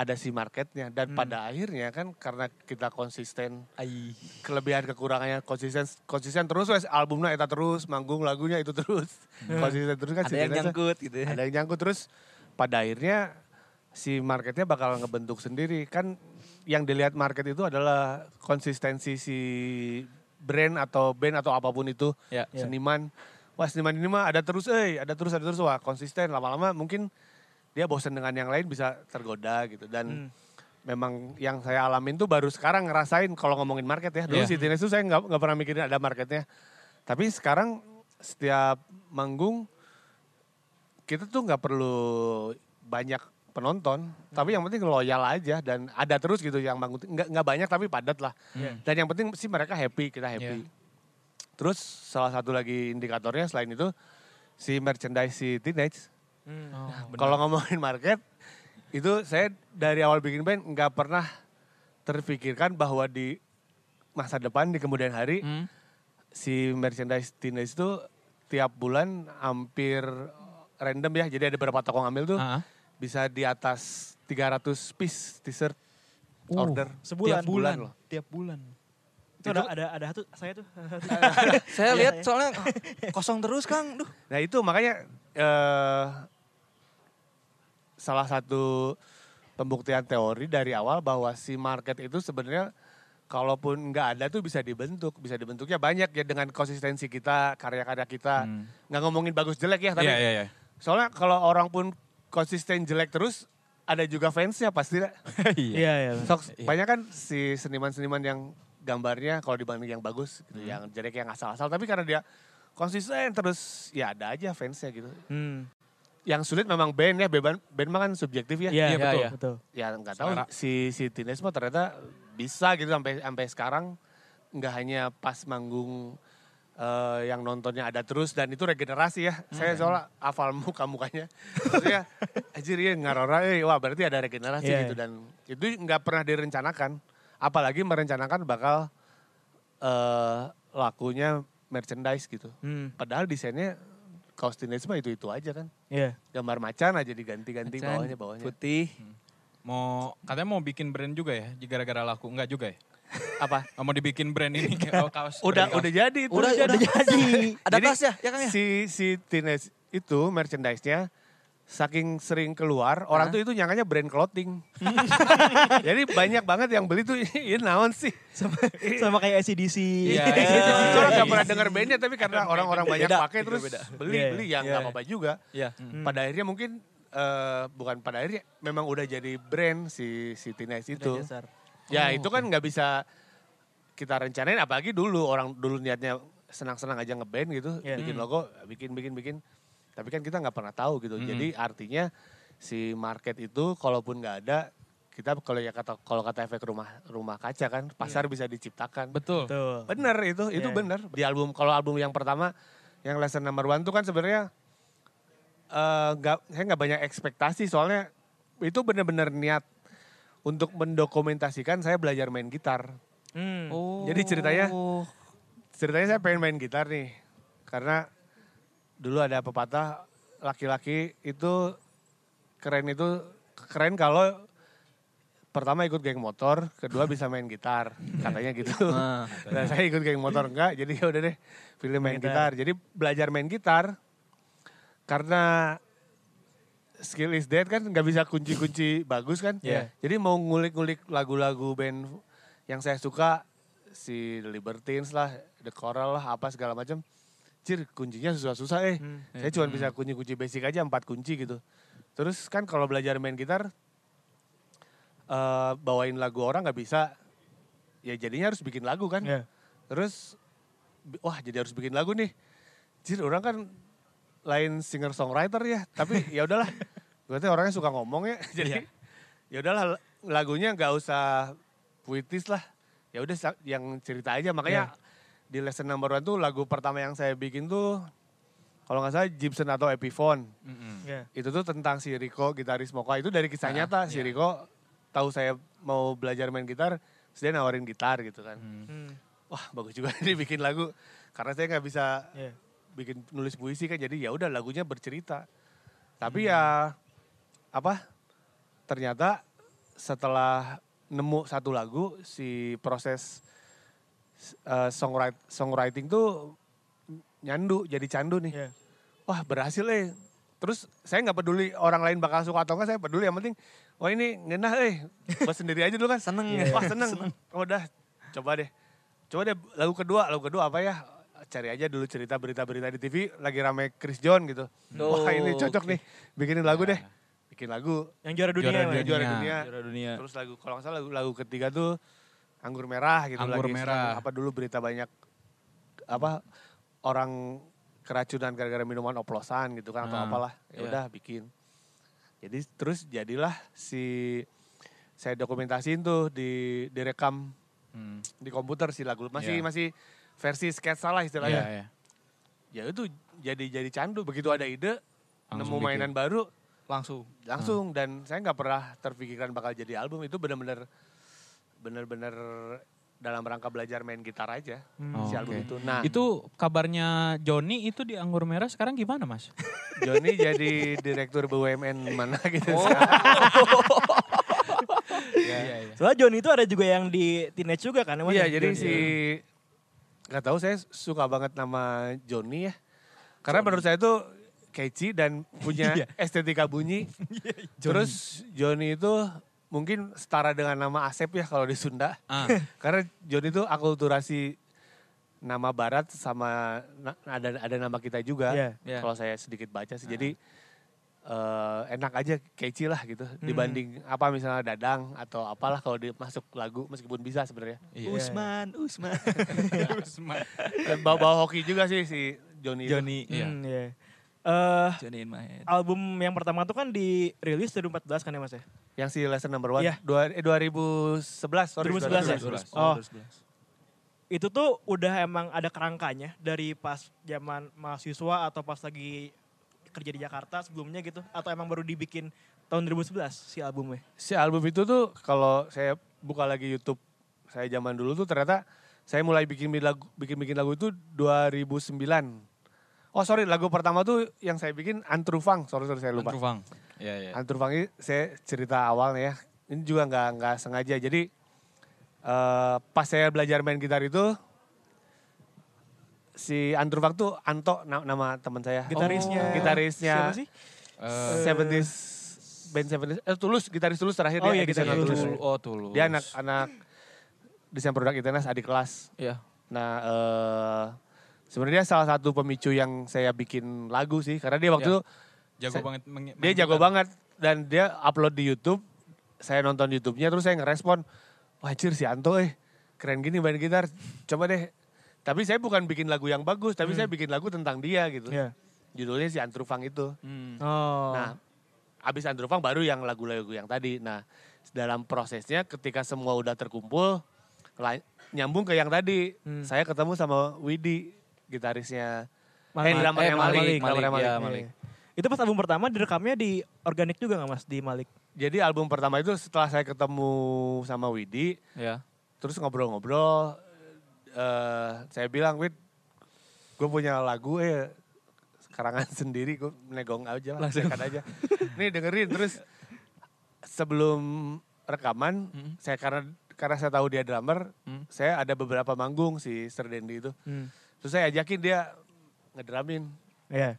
Ada si marketnya. Dan pada akhirnya kan karena kita konsisten Ai. kelebihan kekurangannya konsisten konsisten terus wes albumnya eta terus manggung lagunya itu terus. Konsisten terus kan Ada yang nyangkut gitu ya. ada yang nyangkut terus. Pada akhirnya si marketnya bakal ngebentuk sendiri. Kan yang dilihat market itu adalah konsistensi si brand atau band atau apa pun itu. Ya. Ya. seniman. Wah seniman ini mah ada terus eh ada terus ada terus. Wah konsisten. Lama-lama mungkin dia bosan dengan yang lain bisa tergoda gitu. Dan Hmm. memang yang saya alamin tuh baru sekarang ngerasain kalau ngomongin market ya. Dulu si Tines tuh saya nggak nggak pernah mikirin ada marketnya. Tapi sekarang setiap manggung kita tuh nggak perlu banyak penonton. Tapi yang penting loyal aja dan ada terus gitu yang manggung. Nggak nggak banyak tapi padat lah. Iya. dan yang penting sih mereka happy kita happy. Terus salah satu lagi indikatornya selain itu si merchandise si teenage Hmm. kalau ngomongin market, itu saya dari awal bikin band nggak pernah terpikirkan bahwa di masa depan di kemudian hari Hmm. si merchandise teenage itu tiap bulan hampir random ya. Jadi ada beberapa toko ngambil tuh Ah. bisa di atas 300 piece t-shirt Uh, order. Sebulan. Tiap bulan loh. Tiap bulan. Itu ada, ada, ada satu, saya tuh. Saya Iya, lihat iya. soalnya kosong terus Kang. Duh. Nah itu makanya eh, salah satu pembuktian teori dari awal bahwa si market itu sebenarnya kalaupun nggak ada tuh bisa dibentuk, bisa dibentuknya banyak ya dengan konsistensi kita, karya-karya kita. Hmm. Nggak ngomongin bagus jelek ya, tapi Iya, iya, iya. soalnya kalau orang pun konsisten jelek terus ada juga fansnya pasti. Iya. Iya, iya. Sok Iya. banyak kan si seniman-seniman yang gambarnya kalau dibanding yang bagus, gitu, Hmm. yang jelek yang asal-asal, tapi karena dia konsisten terus ya ada aja fansnya gitu Hmm. yang sulit memang band ya band band mah kan subjektif ya Iya, Iya, betul. betul. betul. ya nggak tahu si si Tines mah ternyata bisa gitu sampai sampai sekarang nggak hanya pas manggung eh, yang nontonnya ada terus dan itu regenerasi ya saya soalnya hafal muka mukanya maksudnya anjir ya ngarora eh, wah berarti ada regenerasi Iya, gitu iya. dan itu nggak pernah direncanakan apalagi merencanakan bakal eh lakunya merchandise gitu Hmm. padahal desainnya kaos Tines mah itu itu aja kan Iya. gambar macan aja diganti-ganti Macan, bawahnya bawahnya Putih. Mau katanya mau bikin brand juga ya, gara-gara laku enggak juga ya? apa Oh, mau dibikin brand ini kayak oh, kaos. udah kaos. udah jadi itu Udah, udah jadi. Ada Jadi, tas ya, ya Kang ya? si si teenage itu merchandise-nya saking sering keluar orang Hah? tuh itu nyangkanya brand clothing jadi banyak banget yang beli tuh ini naon sih Sama, sama kayak ACDC. Iya, Gitu. iya. orang nggak pernah denger bandnya tapi karena orang-orang banyak Beda, pakai terus beda. beli Iya, beli ya iya. nggak apa-apa juga Iya. Hmm. pada akhirnya mungkin eh, bukan pada akhirnya memang udah jadi brand si si teenage itu Udah dasar. Ya itu kan nggak bisa kita rencanain apalagi dulu orang dulu niatnya senang-senang aja ngeband gitu, Iya. bikin Hmm. logo, bikin bikin bikin. Tapi kan kita nggak pernah tahu gitu. Mm-mm. Jadi artinya si market itu kalaupun nggak ada kita kalau ya kata kalau kata efek rumah rumah kaca kan pasar bisa diciptakan. Betul. Betul. Bener itu, itu Iya. bener. Di album kalau album yang pertama yang lesson number one tuh kan sebenarnya eh, nggak saya nggak banyak ekspektasi soalnya itu bener-bener niat untuk mendokumentasikan saya belajar main gitar. Hmm. Oh. Jadi ceritanya- Ceritanya saya pengen main gitar nih karena dulu ada pepatah laki-laki itu keren itu keren kalau pertama ikut geng motor, kedua bisa main gitar, katanya gitu. Nah, Dan saya ikut geng motor enggak, jadi ya udah deh pilih main Gitar. Jadi belajar main gitar karena skill is dead kan nggak bisa kunci-kunci bagus kan. Iya. Jadi mau ngulik-ngulik lagu-lagu band yang saya suka si The Libertines lah, The Coral lah, apa segala macam. Cir, kuncinya susah-susah eh. Hmm. Saya cuma bisa kunci-kunci basic aja, empat kunci gitu. Terus kan kalau belajar main gitar, eh, bawain lagu orang nggak bisa. Ya jadinya harus bikin lagu kan. Iya. Terus, wah jadi harus bikin lagu nih. Cir, orang kan lain singer songwriter ya, tapi ya udahlah. Berarti orangnya suka ngomong ya, jadi ya udahlah lagunya nggak usah puitis lah. Ya udah yang cerita aja. Makanya di lesson number one tuh lagu pertama yang saya bikin tuh kalau nggak salah Gibson atau Epiphone. Mm-mm. Iya. Itu tuh tentang si Rico gitaris Moka itu dari kisah nyata. Si Rico tahu saya mau belajar main gitar, dia nawarin gitar gitu kan. Hmm. Wah bagus juga nih bikin lagu. Karena saya nggak bisa Iya. bikin nulis puisi kan jadi ya udah lagunya bercerita. Tapi ya apa? Ternyata setelah nemu satu lagu si proses eh, songwriting, songwriting tuh nyandu jadi candu nih. Iya. Wah berhasil eh. Terus saya nggak peduli orang lain bakal suka atau enggak, saya peduli yang penting, wah ini ngenah eh, buat sendiri aja dulu kan. Seneng Iya. ya. Wah seneng. Oh, udah, coba deh. Coba deh lagu kedua, lagu kedua apa ya? Cari aja dulu cerita berita-berita di TV, lagi rame Chris John gitu. Oh, Wah ini cocok oke. nih, bikinin lagu deh. Bikin lagu, Yang juara dunia. Juara juara Dunia. dunia. Juara dunia. Terus lagu, kalau nggak salah lagu, lagu ketiga tuh Anggur Merah gitu. Anggur lagi Merah. Apa dulu berita banyak, apa orang keracunan gara-gara minuman oplosan gitu kan atau Ah, apalah. Ya iya. udah bikin. Jadi terus jadilah si saya dokumentasiin tuh di direkam Hmm. di komputer si lagu masih Iya. masih versi sketsa lah istilahnya. iya. Ya itu jadi jadi candu begitu ada ide Langsung nemu bikin. mainan baru Langsung. langsung dan saya nggak pernah terpikirkan bakal jadi album itu benar-benar benar-benar dalam rangka belajar main gitar aja Hmm. si album oke. itu. Nah, Itu kabarnya Joni itu di Anggur Merah sekarang gimana mas? Joni jadi direktur BUMN mana gitu. Oh. Ya. Iya, iya. Soalnya John itu ada juga yang di teenage juga kan? Iya, Ya, jadi John. si nggak tahu saya suka banget nama Joni ya. Karena menurut saya itu catchy dan punya Iya. estetika bunyi. Terus Joni itu mungkin setara dengan nama Asep ya kalau di Sunda. Ah, Karena Joni itu akulturasi nama barat sama na- ada ada nama kita juga. Iya. Iya. Kalau saya sedikit baca sih. Jadi eh, enak aja catchy lah gitu dibanding apa misalnya Dadang atau apalah kalau dia masuk lagu meskipun bisa sebenarnya. iya. Usman, Usman. Usman. Dan bawa-bawa hoki juga sih si Joni. Johnny. Iya. Hmm, iya. Eh, Johnny in my head. album yang pertama tuh kan dirilis 2014 kan ya mas ya? Yang si lesson number one. Iya. Dua, eh, 2011. Sorry, 2011 ya? 2011. Oh. Itu tuh udah emang ada kerangkanya dari pas zaman mahasiswa atau pas lagi kerja di Jakarta sebelumnya gitu? Atau emang baru dibikin tahun 2011 si albumnya? Si album itu tuh kalau saya buka lagi YouTube saya zaman dulu tuh ternyata saya mulai bikin lagu bikin bikin lagu itu 2009. Oh sorry lagu pertama tuh yang saya bikin Antrufang. Sorry sorry saya lupa. Antrufang. Iya, iya. Antrufang ini saya cerita awalnya ya. Ini juga nggak nggak sengaja. Jadi eh, pas saya belajar main gitar itu si Antrufang tuh Anto na- nama teman saya. Gitarisnya. Oh, gitarisnya. Siapa sih? Eh, Seventies band Seventies eh Tulus gitaris Tulus terakhir Oh dia iya, gitaris Tulus. Tulus. oh tulus. Dia anak-anak desain produk ITNAS adik kelas. Iya. Nah, eh sebenarnya salah satu pemicu yang saya bikin lagu sih karena dia waktu Ya. itu Jago Saya- banget. meng- dia jago banget dan dia upload di YouTube. Saya nonton YouTube-nya terus saya ngerespon, "Wah, anjir si Anto eh keren gini main gitar. Coba deh." Tapi saya bukan bikin lagu yang bagus, tapi saya bikin lagu tentang dia gitu. Iya. Judulnya si Antrufang itu. Hmm. Oh. Nah, abis Androfang baru yang lagu-lagu yang tadi. Nah, dalam prosesnya ketika semua udah terkumpul nyambung ke yang tadi. Hmm. Saya ketemu sama Widi gitarisnya. Malik. Eh, drummernya Eh, Malik, Malik, Malik, Malik. ya, Malik. Iya. Itu pas album pertama direkamnya di organik juga nggak mas di Malik? Jadi album pertama itu setelah saya ketemu sama Widi, Ya. terus ngobrol-ngobrol, eh saya bilang, Wid, gue punya lagu eh karangan sendiri, gue negong aja lah, Langsung. aja. Nih dengerin, terus sebelum rekaman, Hmm. saya karena karena saya tahu dia drummer, Hmm. saya ada beberapa manggung si Sir Dendi itu. Hmm. Terus saya ajakin dia ngedramin. Iya.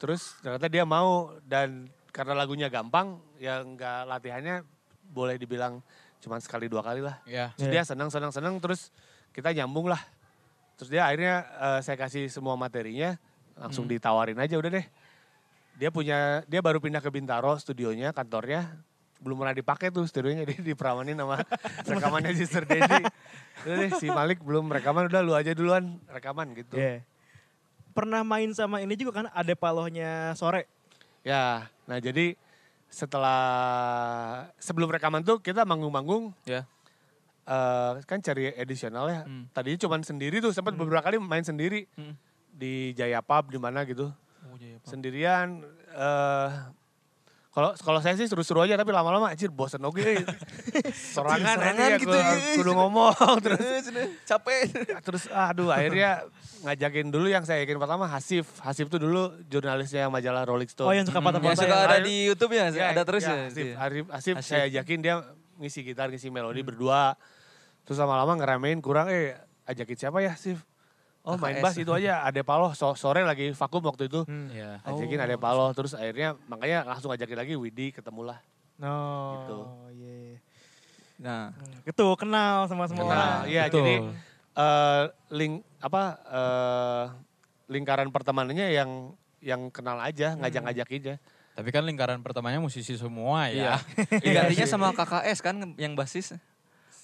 Terus ternyata dia mau dan karena lagunya gampang, ya nggak latihannya boleh dibilang cuma sekali dua kali lah. Ya. Terus Iya. dia senang senang senang terus kita nyambung lah. Terus dia akhirnya eh, saya kasih semua materinya langsung Hmm. ditawarin aja udah deh. Dia punya dia baru pindah ke Bintaro studionya kantornya belum pernah dipakai tuh studionya dia diperamanin sama rekamannya si Sir Dendi. Udah deh si Malik belum rekaman udah lu aja duluan rekaman gitu. Iya. Pernah main sama ini juga kan ada palohnya sore. Ya, nah jadi setelah sebelum rekaman tuh kita manggung-manggung Ya. eh kan cari edisional ya. Hmm. Tadinya cuma sendiri tuh, sempat beberapa kali main sendiri Hmm. di Jaya Pub di mana gitu. Oh, iya, Pak. Sendirian eh kalau kalau saya sih seru-seru aja tapi lama-lama anjir bosen oke. eh. Sorangan, Sorangan aja, gitu, kudu, iya. kudu ngomong terus Capek. terus aduh akhirnya ngajakin dulu yang saya yakin pertama Hasif. Hasif tuh dulu jurnalisnya majalah Rolling Stone. Oh yang suka Hmm, patah-patah. yang suka ya? ada di YouTube ya, Ya, ada terus ya. Asif, iya. Arif, Asif, Asif. saya ajakin dia ngisi gitar, ngisi melodi berdua. Terus lama-lama ngeramein kurang, eh ajakin siapa ya Asif? Oh main bass itu aja, Ade Paloh, so, sore lagi vakum waktu itu. Hmm. Ya. Ajakin Oh. Ade Paloh, terus akhirnya makanya langsung ajakin lagi Widi, ketemulah. Oh, Gitu. iya. Nah, Gitu, kenal sama semua Kenal, orang. iya Betul. jadi eh, link apa eh, lingkaran pertemanannya yang yang kenal aja, ngajak-ngajakin aja. Tapi kan lingkaran pertamanya musisi semua ya. digantinya sih. sama KKS kan yang basis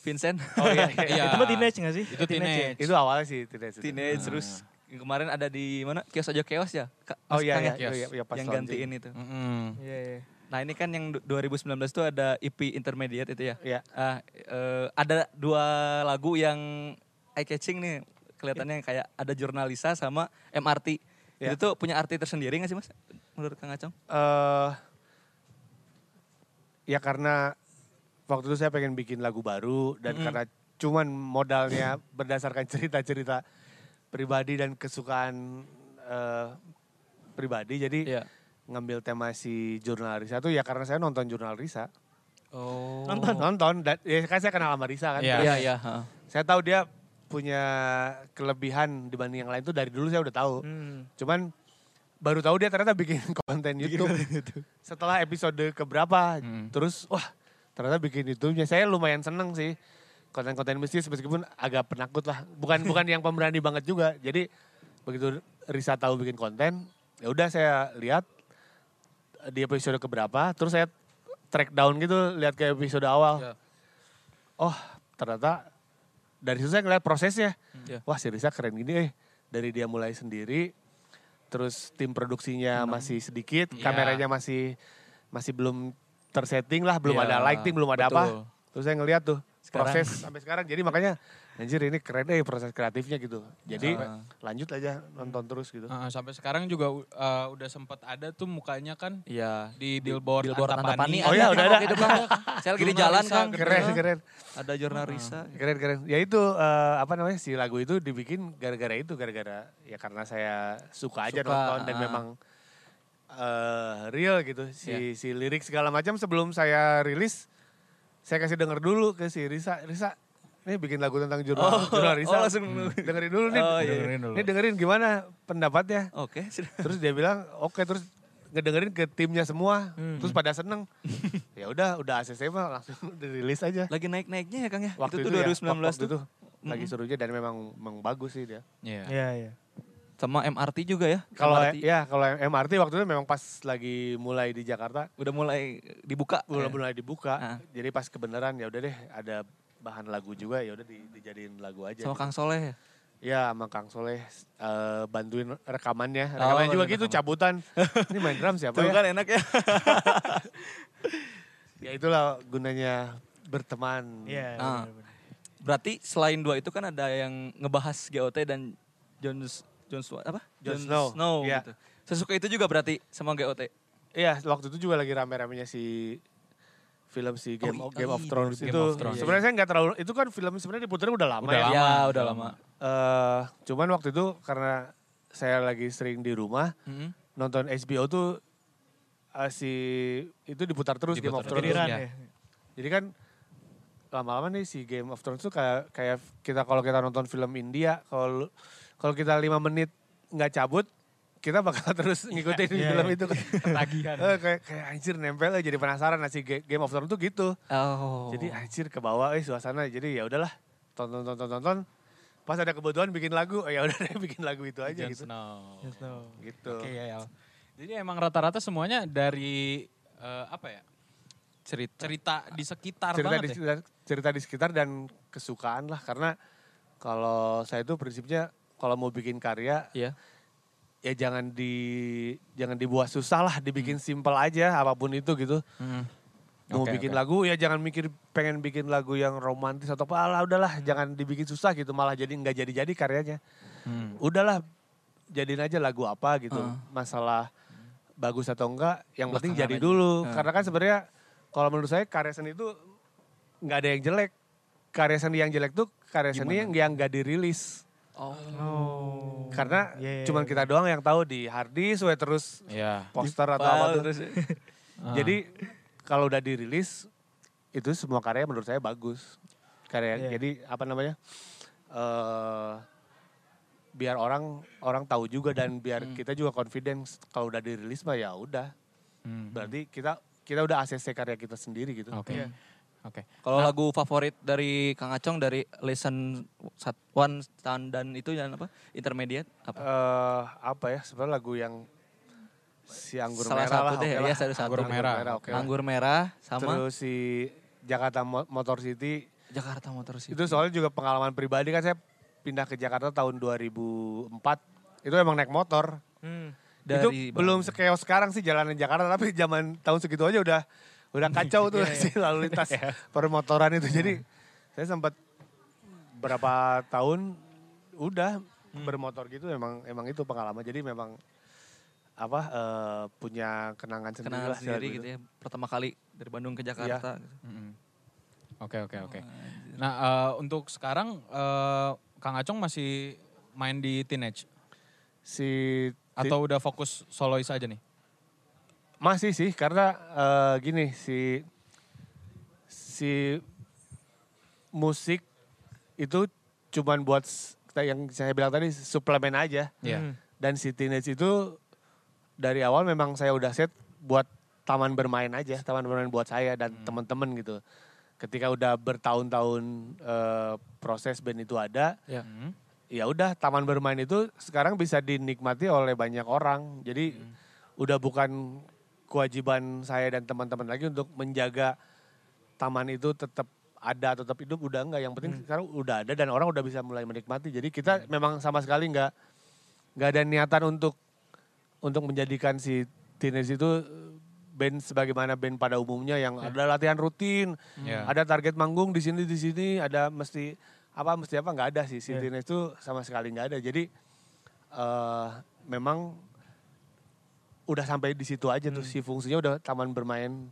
Vincent. Oh iya, iya. Iya. Itu mah teenage gak sih? Itu teenage. itu awalnya sih tidak Teenage terus kemarin ada di mana? Kios aja Kios ya? Ka- Oh iya, Kang iya, ya? iya, iya, iya, pas yang launching. gantiin itu. Mm-mm. Iya, iya. Nah ini kan yang du- 2019 itu ada EP Intermediate itu ya. Iya. Ah, eh, ada dua lagu yang eye catching nih. Kelihatannya kayak ada Jurnalisa sama MRT. Ya. Itu tuh punya arti tersendiri gak sih mas? Menurut Kang Acong? eh ya karena waktu itu saya pengen bikin lagu baru dan Mm-mm. karena cuman modalnya berdasarkan cerita-cerita pribadi dan kesukaan eh, pribadi jadi Iya. ngambil tema si jurnal Risa tuh ya karena saya nonton jurnal Risa Oh. Nonton? nonton dan ya kan saya kenal sama Risa kan Iya. Terus Iya, heeh. saya tahu dia punya kelebihan dibanding yang lain tuh dari dulu saya udah tahu Hmm. cuman baru tahu dia ternyata bikin konten YouTube setelah episode keberapa Hmm. terus wah ternyata bikin YouTube-nya saya lumayan seneng sih. Konten-konten mistis meskipun agak penakut lah. Bukan bukan yang pemberani banget juga. Jadi begitu Risa tahu bikin konten ya udah saya lihat di episode keberapa terus saya track down gitu lihat ke episode awal. Ya. oh ternyata dari situ saya ngeliat prosesnya. Ya. wah si Risa keren gini eh. Dari dia mulai sendiri terus tim produksinya masih sedikit Iya. kameranya masih masih belum tersetting lah belum Iya, ada lighting belum ada apa betul. terus saya ngeliat tuh Sekarang. proses sampai sekarang jadi makanya anjir ini keren deh proses kreatifnya gitu jadi Ah. lanjut aja nonton terus gitu Uh, sampai sekarang juga uh, udah sempat ada tuh mukanya kan Iya. di billboard, Billboard Antapani. Antapani. Oh iya, ada udah kan ada. waktu itu, Kang. Saya lagi di jalan Jurnalisa kan. keren keren Ada jurnal Risa. keren keren ya itu eh, apa namanya si lagu itu dibikin gara-gara itu gara-gara ya karena saya suka aja Suka, nonton dan memang eh, real gitu si Iya. si lirik segala macam sebelum saya rilis saya kasih denger dulu ke si Risa Risa ini bikin lagu tentang jurnal Oh, jurnal Risa oh, langsung- dengerin dulu nih Oh, iya. Dengerin dulu. ini dengerin gimana pendapatnya Oke. terus dia bilang oke terus ngedengerin ke timnya semua Hmm. terus pada seneng ya udah udah ACC mah langsung dirilis aja Lagi naik-naiknya ya Kang ya? waktu itu itu, tuh ya, 2019 waktu tuh. itu lagi serunya dan memang memang bagus sih dia Iya. Iya, iya. Sama MRT juga ya? Kalau MRT ya kalau MRT waktu itu memang pas lagi mulai di Jakarta udah mulai dibuka. mulai Ya. mulai dibuka. Ah. Jadi pas kebenaran ya udah deh ada bahan lagu juga ya udah di- dijadiin lagu aja. Sama gitu. Kang Soleh ya? Ya sama Kang Soleh eh, bantuin rekamannya. Oh, Rekamannya juga bantuin gitu rekaman. cabutan. Ini main drum siapa Tuh ya? kan enak ya. Ya itulah gunanya berteman. Iya. Ah. benar-benar. Berarti selain dua itu kan ada yang ngebahas GOT dan Jon Jon Snow apa? Jon Snow, iya. gitu. Sesuka itu juga berarti sama GOT. Iya, waktu itu juga lagi rame-ramenya si film si Game, Oh, of, Game of iya, Thrones Game itu. of Thrones. Sebenarnya saya nggak terlalu itu kan film sebenarnya diputarnya udah lama Udah ya. lama. ya, udah lama. Eh, cuman waktu itu karena saya lagi sering di rumah Mm-mm. nonton HBO tuh eh, si itu diputar terus Game of Diputar Thrones. Ya. Jadi kan lama-lama nih si Game of Thrones tuh kayak kayak kita kalau kita nonton film India kalau kalau kita lima menit nggak cabut kita bakal terus ngikutin Iya, film iya. itu kan. Ketagihan. Eh, kayak kayak anjir nempel aja jadi penasaran si Ga- Game of Thrones tuh gitu. Oh. Jadi anjir ke bawah eh suasana jadi ya udahlah tonton tonton tonton pas ada kebutuhan bikin lagu oh ya udah deh bikin lagu itu aja Jon gitu. Snow. Jon Snow. Gitu. Oke ya, Yal. Jadi emang rata-rata semuanya dari eh, apa ya? Cerita cerita di sekitar cerita di banget ya. sekitar, cerita di sekitar dan kesukaan lah karena kalau saya tuh prinsipnya kalau mau bikin karya Iya. ya jangan di jangan dibuat susah lah dibikin simpel aja apa pun itu gitu Hmm. mau Oke, bikin oke. lagu ya jangan mikir pengen bikin lagu yang romantis atau apa lah udahlah jangan dibikin susah gitu malah jadi nggak jadi jadi karyanya Hmm. udahlah jadiin aja lagu apa gitu Heeh. masalah bagus atau enggak yang penting jadi aja. dulu Heeh. karena kan sebenarnya kalau menurut saya karya seni itu nggak ada yang jelek karya seni yang jelek tuh karya seni yang yang nggak dirilis Oh. Oh. karena Iya, iya, cuman iya. kita doang yang tahu di hard disk we terus Iya. poster atau apa terus ya. Jadi kalau udah dirilis itu semua karya menurut saya bagus karya Iya. jadi apa namanya eh biar orang orang tahu juga dan biar kita juga confidence kalau udah dirilis mah ya udah Hmm. berarti kita kita udah ACC karya kita sendiri gitu Oke. Iya. Oke. Kalau lagu favorit dari Kang Acong dari lesson sat- one stand dan itu yang apa? Intermediate apa? eh apa ya sebenarnya lagu yang si anggur Salah merah satu lah deh, oke ya, lah. satu-satu. Anggur merah. oke lah. Anggur merah sama terus si Jakarta Mo- Motor City Jakarta Motor City. Itu soalnya juga pengalaman pribadi kan saya pindah ke Jakarta tahun 2004. Itu emang naik motor. Hmm. Dari itu belum sekeos sekarang sih jalanan Jakarta tapi zaman tahun segitu aja udah udah kacau tuh Iya, iya. sih lalu lintas permotoran itu. Jadi saya sempat berapa tahun udah Hmm. bermotor gitu emang emang itu pengalaman. Jadi memang apa eh, punya kenangan sendiri kenal lah sendiri gitu itu. ya. Pertama kali dari Bandung ke Jakarta. gitu. Mm-mm. Oke oke oke. Nah eh, untuk sekarang eh, Kang Acong masih main di Teenage Si atau udah fokus solois aja nih? Masih sih karena eh, gini si si musik itu cuman buat yang saya bilang tadi suplemen aja Iya. Hmm. dan si teenage itu dari awal memang saya udah set buat taman bermain aja taman bermain buat saya dan teman-teman gitu ketika udah bertahun-tahun eh, proses band itu ada Ya. Hmm. ya udah taman bermain itu sekarang bisa dinikmati oleh banyak orang. Jadi udah bukan kewajiban saya dan teman-teman lagi untuk menjaga taman itu tetap ada tetap hidup udah enggak. Yang penting sekarang udah ada dan orang udah bisa mulai menikmati. Jadi kita memang sama sekali nggak nggak ada niatan untuk untuk menjadikan si Teenage itu band sebagaimana band pada umumnya yang ada latihan rutin, Ya. ada target manggung di sini di sini, ada mesti apa mesti apa nggak ada sih. Si Iya. Teenage itu sama sekali nggak ada. Jadi eh memang udah sampai di situ aja tuh si fungsinya udah taman bermain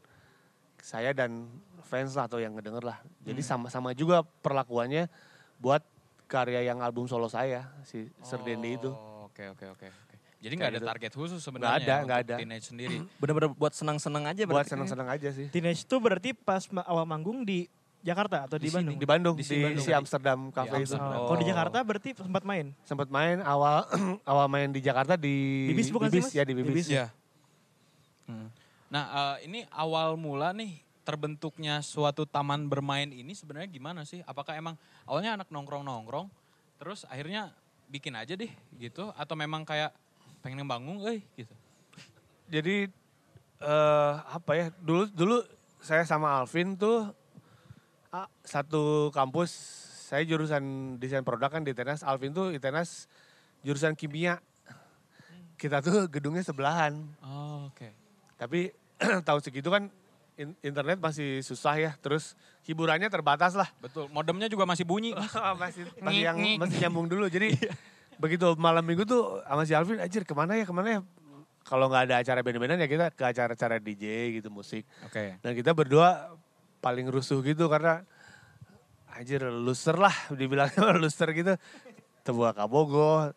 saya dan fans lah atau yang ngedenger lah. Jadi sama-sama juga perlakuannya buat karya yang album solo saya si Serdendi itu. Oh, Oke oke oke oke. Jadi nggak ada gitu. target khusus sebenarnya ada, ya nggak untuk ada. Teenage sendiri. Bener-bener buat senang-senang aja Buat berarti. seneng-seneng aja sih. Teenage itu berarti pas awal manggung di Jakarta atau di, Di. Bandung? Di Bandung, Di di, Bandung. si Amsterdam Cafe itu. Amsterdam. Oh, Kalau di Oh. Jakarta berarti sempat main. Sempat main awal awal main di Jakarta di Bibis bukan sih, Mas? ya di Bibis. Bibis. Iya. Hmm. Nah eh, ini awal mula nih terbentuknya suatu taman bermain ini sebenarnya gimana sih? Apakah emang awalnya anak nongkrong-nongkrong, terus akhirnya bikin aja deh gitu? Atau memang kayak pengen bangun, eh gitu? Jadi eh apa ya? Dulu dulu saya sama Alvin tuh ah, satu kampus. Saya jurusan desain produk kan di Tenas. Alvin tuh di Tenas jurusan kimia. Kita tuh gedungnya sebelahan. Oh, Oke. Tapi tahun segitu kan in- internet masih susah ya, terus hiburannya terbatas lah. Betul, modemnya juga masih bunyi. masih masih yang masih nyambung dulu. Jadi begitu malam minggu tuh sama si Alvin, anjir ke mana ya ke mana ya? Kalau nggak ada acara band-bandan ya kita ke acara-acara DJ gitu musik. Oke. Dan kita berdua paling rusuh gitu karena anjir loser lah dibilangnya loser gitu. Terbuka kabogo,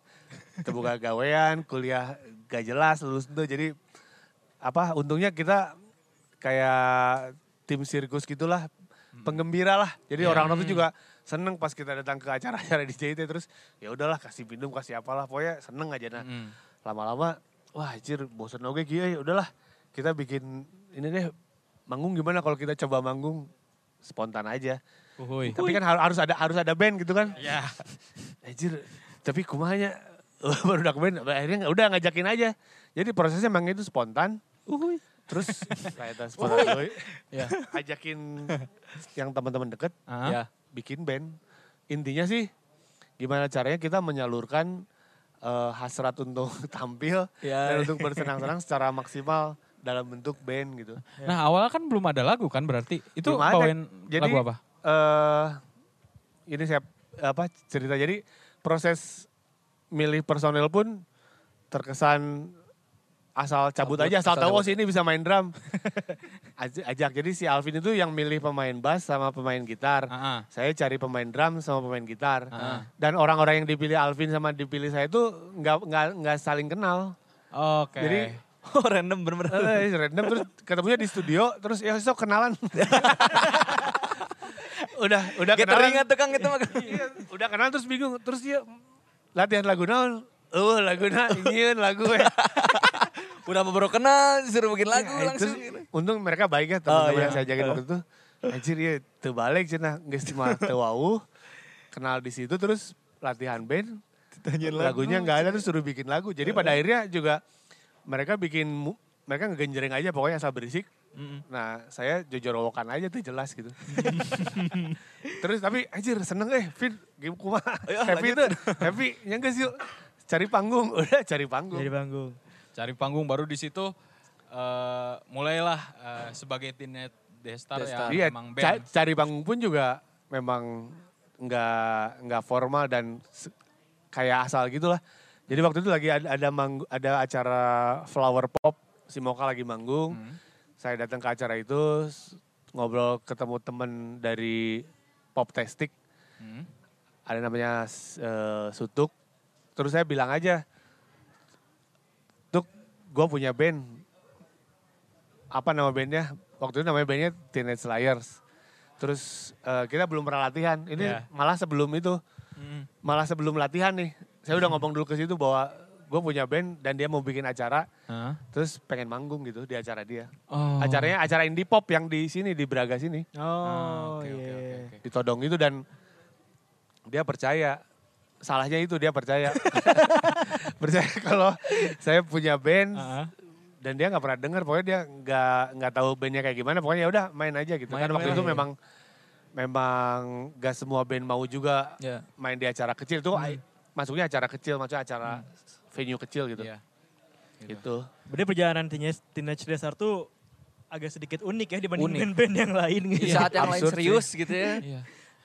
terbuka gawean, kuliah gak jelas lulus tuh. Jadi apa untungnya kita kayak tim sirkus gitulah penggembira lah. Jadi orang-orang tuh juga seneng pas kita datang ke acara-acara DJ itu terus ya udahlah kasih minum kasih apalah pokoknya seneng aja nah. Mm. Lama-lama wah anjir bosen oke kia ya udahlah kita bikin ini deh manggung gimana kalau kita coba manggung spontan aja. Uhuy. Tapi kan har- harus ada harus ada band gitu kan. Ya. Anjir, tapi kumanya baru udah band akhirnya udah ngajakin aja. Jadi prosesnya emang itu spontan. Terus kayak tas spontan. Ya. Ajakin yang teman-teman deket Ah. Ya. bikin band. Intinya sih gimana caranya kita menyalurkan eh, hasrat untuk tampil Ya. dan untuk bersenang-senang secara maksimal dalam bentuk band gitu. Nah awalnya kan belum ada lagu kan berarti. Itu Belum ada. bawain Jadi, lagu apa? eh ini saya apa cerita jadi proses milih personel pun terkesan asal cabut Cabut, aja asal asal tahu oh ini bisa main drum Aj- ajak jadi si Alvin itu yang milih pemain bass sama pemain gitar Ah, ah. saya cari pemain drum sama pemain gitar Ah. dan orang-orang yang dipilih Alvin sama dipilih saya itu nggak nggak nggak saling kenal Oke. Jadi- Oh random bener-bener. Eh, random terus ketemunya di studio terus ya sok kenalan udah udah Kita kenalan ingat tuh Kang itu mah. Iya, udah kenal terus bingung. Terus dia latihan lagu naon? Oh, lagu na ingin lagu ya. Udah baru kenal disuruh bikin lagu Ya, langsung. terus gitu. untung mereka baik ya teman-teman Oh, iya. yang saya jagain waktu itu. Anjir ya, terbalik cina. Nggak cuma tewau. Kenal di situ terus latihan band. Lagunya nggak ada terus suruh bikin lagu. Jadi pada akhirnya juga mereka bikin, mu- mereka ngegenjreng aja pokoknya asal berisik. Mm-mm. Nah, saya jojorowokan aja tuh jelas gitu. Terus tapi anjir seneng eh Fit, game kumaha. Ayo, happy lanjut. tuh. Happy, nyangges yuk. Cari panggung, udah cari panggung. Jadi panggung. Cari panggung baru di situ eh, mulailah eh, sebagai Teenage Destar ya Destar. Iya, emang ca- band. cari panggung pun juga memang nggak nggak formal dan kayak asal gitulah. Jadi waktu itu lagi ada ada, manggu- ada acara flower pop, si Moka lagi manggung. Hmm. Saya datang ke acara itu ngobrol ketemu temen dari Pop Testik, Hmm. ada namanya eh, Sutuk. Terus saya bilang aja, Tuk, gue punya band. Apa nama bandnya? Waktu itu namanya bandnya Teenage Liars. Terus eh, kita belum pernah latihan. Ini Ya. malah sebelum itu, Hmm. malah sebelum latihan nih. Saya udah ngomong dulu ke situ bahwa gue punya band dan dia mau bikin acara. Hah? Terus pengen manggung gitu di acara dia. Oh. Acaranya acara indie pop yang di sini, di Braga sini. Oh, Ah, oke, iya. oke, oke, oke. Ditodong itu dan dia percaya. Salahnya itu dia percaya. percaya kalau saya punya band Ah, ah. dan dia nggak pernah dengar pokoknya dia nggak nggak tahu bandnya kayak gimana pokoknya ya udah main aja gitu Main, kan waktu main, itu iya. memang memang gak semua band mau juga Ya. main di acara kecil tuh ai- masuknya acara kecil maksudnya acara venue kecil gitu Iya. gitu Berarti perjalanan Teenage, Teenage Destar tuh agak sedikit unik ya dibanding Unik. band-band yang lain Di gitu. saat yang lain serius gitu ya. Iya.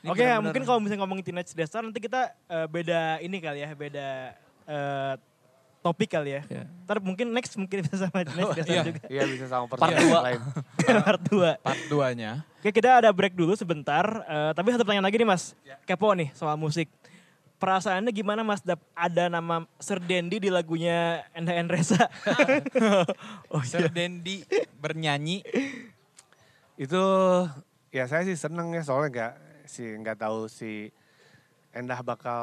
Oke, ya, benar-benar- mungkin kalau misalnya ngomongin Teenage Destar nanti kita eh, beda ini kali ya, beda eh, topik kali ya. Iya. Ntar mungkin next mungkin bisa sama Teenage Destar iya. juga. iya bisa sama Part pertanyaan dua. lain Part 2. Part 2-nya. Oke, kita ada break dulu sebentar. Eh, tapi satu pertanyaan lagi nih Mas. Kepo nih soal musik. Perasaannya gimana Mas Dap ada nama Sir Dendi di lagunya NHN Reza? oh Sir Dendi bernyanyi. itu ya saya sih seneng ya soalnya nggak si nggak tahu si Endah bakal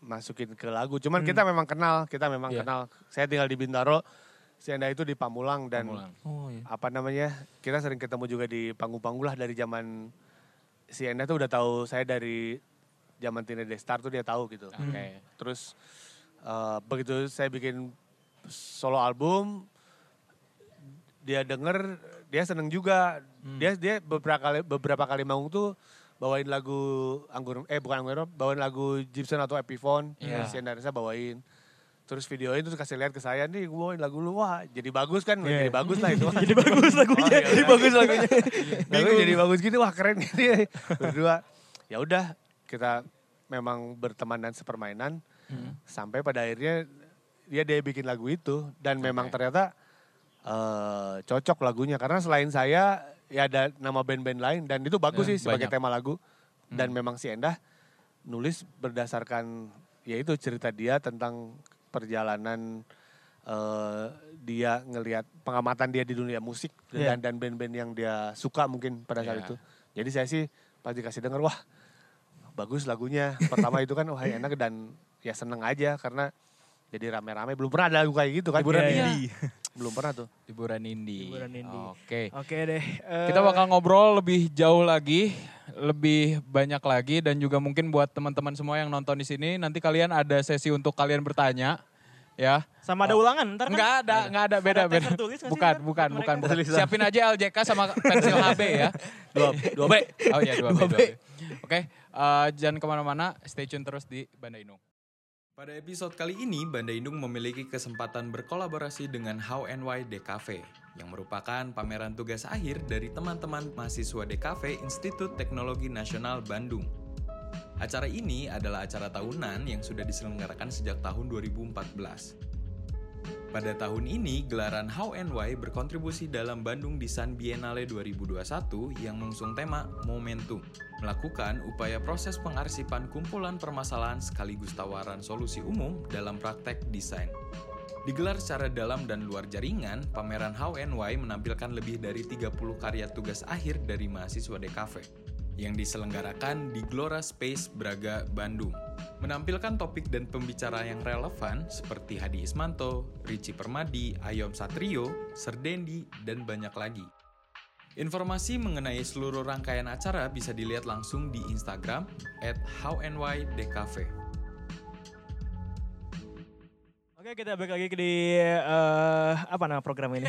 masukin ke lagu. Cuman kita memang kenal, kita memang Iya. kenal. Saya tinggal di Bintaro, si Endah itu di Pamulang dan Pamulang. Oh iya. apa namanya kita sering ketemu juga di panggung-panggung lah dari zaman si Endah tuh udah tahu saya dari zaman Tina Destar tuh dia tahu gitu. Oke. Terus eh, begitu saya bikin solo album, dia denger, dia seneng juga. Hmm. Dia dia beberapa kali beberapa kali manggung tuh bawain lagu anggur eh bukan anggur bawain lagu Gibson atau Epiphone Iya. si Endaresa bawain terus videoin terus kasih lihat ke saya nih gue bawain lagu lu wah jadi bagus kan Iya. jadi bagus lah itu Jadi bagus lagunya. Oh, iya, Jadi iya. bagus lagunya. lagu jadi bagus gini wah keren gini berdua ya udah kita memang berteman dan sepermainan sampai pada akhirnya dia dia bikin lagu itu dan memang Oke. ternyata eh, cocok lagunya karena selain saya ya ada nama band-band lain dan itu bagus Ya, sih sebagai banyak. tema lagu dan memang si Endah nulis berdasarkan ya itu cerita dia tentang perjalanan eh, dia ngelihat pengamatan dia di dunia musik Iya. dan dan band-band yang dia suka mungkin pada saat Iya. itu. Jadi saya sih pas dikasih denger wah bagus lagunya. Pertama itu kan wah enak dan ya seneng aja karena jadi rame-rame belum pernah ada lagu kayak gitu kan. Hiburan Iya. indie. Belum pernah tuh. Hiburan indie. Hiburan indie. Oke. Oke deh. eh, Kita bakal ngobrol lebih jauh lagi, lebih banyak lagi dan juga mungkin buat teman-teman semua yang nonton di sini nanti kalian ada sesi untuk kalian bertanya ya. sama ada ulangan ntar kan? Enggak ada, enggak ada beda Ada beda. teks tertulis nggak sih Bukan, bukan, bukan, mereka? bukan. Siapin aja LJK sama pensil HB ya. Dua, dua B. Oh iya, dua B. dua B. Eh, jangan ke mana-mana, stay tune terus di Banda Indung. Pada episode kali ini, Banda Indung memiliki kesempatan berkolaborasi dengan How Why DKV, yang merupakan pameran tugas akhir dari teman-teman mahasiswa DKV Institut Teknologi Nasional Bandung. Acara ini adalah acara tahunan yang sudah diselenggarakan sejak tahun 2014. Pada tahun ini, gelaran How and Why berkontribusi dalam Bandung Design Biennale 2021 yang mengusung tema Momentum, melakukan upaya proses pengarsipan kumpulan permasalahan sekaligus tawaran solusi umum dalam praktek desain. Digelar secara dalam dan luar jaringan, pameran How and Why menampilkan lebih dari 30 karya tugas akhir dari mahasiswa DKV yang diselenggarakan di Glora Space Braga, Bandung. Menampilkan topik dan pembicara yang relevan seperti Hadi Ismanto, Ricci Permadi, Ayom Satrio, Serdendi, dan banyak lagi. Informasi mengenai seluruh rangkaian acara bisa dilihat langsung di Instagram at howndydkv. Oke kita balik lagi ke di eh, apa nama program ini?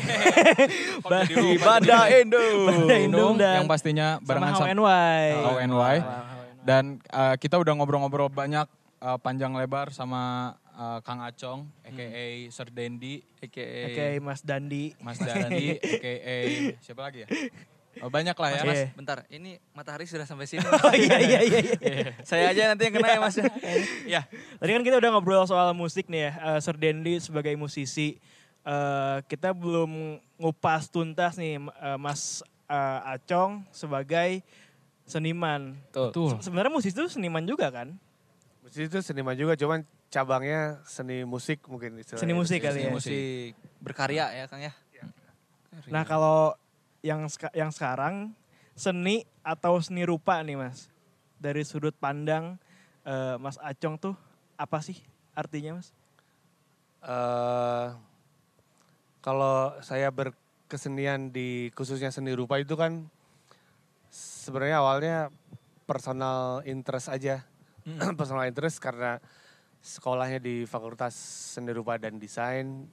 Di Banda Indung. Banda Indung Indung dan yang pastinya barengan sama and Why. How and Why. How and Why. Dan uh, kita udah ngobrol-ngobrol banyak uh, panjang lebar sama uh, Kang Acong, aka Sir Dendi, aka Oke Mas Dandi. Mas Dandi, aka siapa lagi ya? Oh, banyak lah ya. Oke. Mas. Bentar, ini matahari sudah sampai sini. Oh iya iya iya. iya. Saya aja nanti yang kena ya mas. Ya, Tadi kan kita udah ngobrol soal musik nih ya. Eh, Sir Dendi sebagai musisi. eh, kita belum ngupas tuntas nih eh, Mas eh, Acong sebagai seniman. betul. Se- Sebenarnya musisi itu seniman juga kan? Musik itu seniman juga cuman cabangnya seni musik mungkin istilahnya. Seni musik kali Seni ya. musik. Musik berkarya ya Kang ya. Nah kalau yang yang sekarang seni atau seni rupa nih mas, dari sudut pandang eh, Mas Acong tuh apa sih artinya mas? eh kalau saya berkesenian di khususnya seni rupa itu kan sebenarnya awalnya personal interest aja. personal interest karena sekolahnya di Fakultas Seni Rupa dan Desain,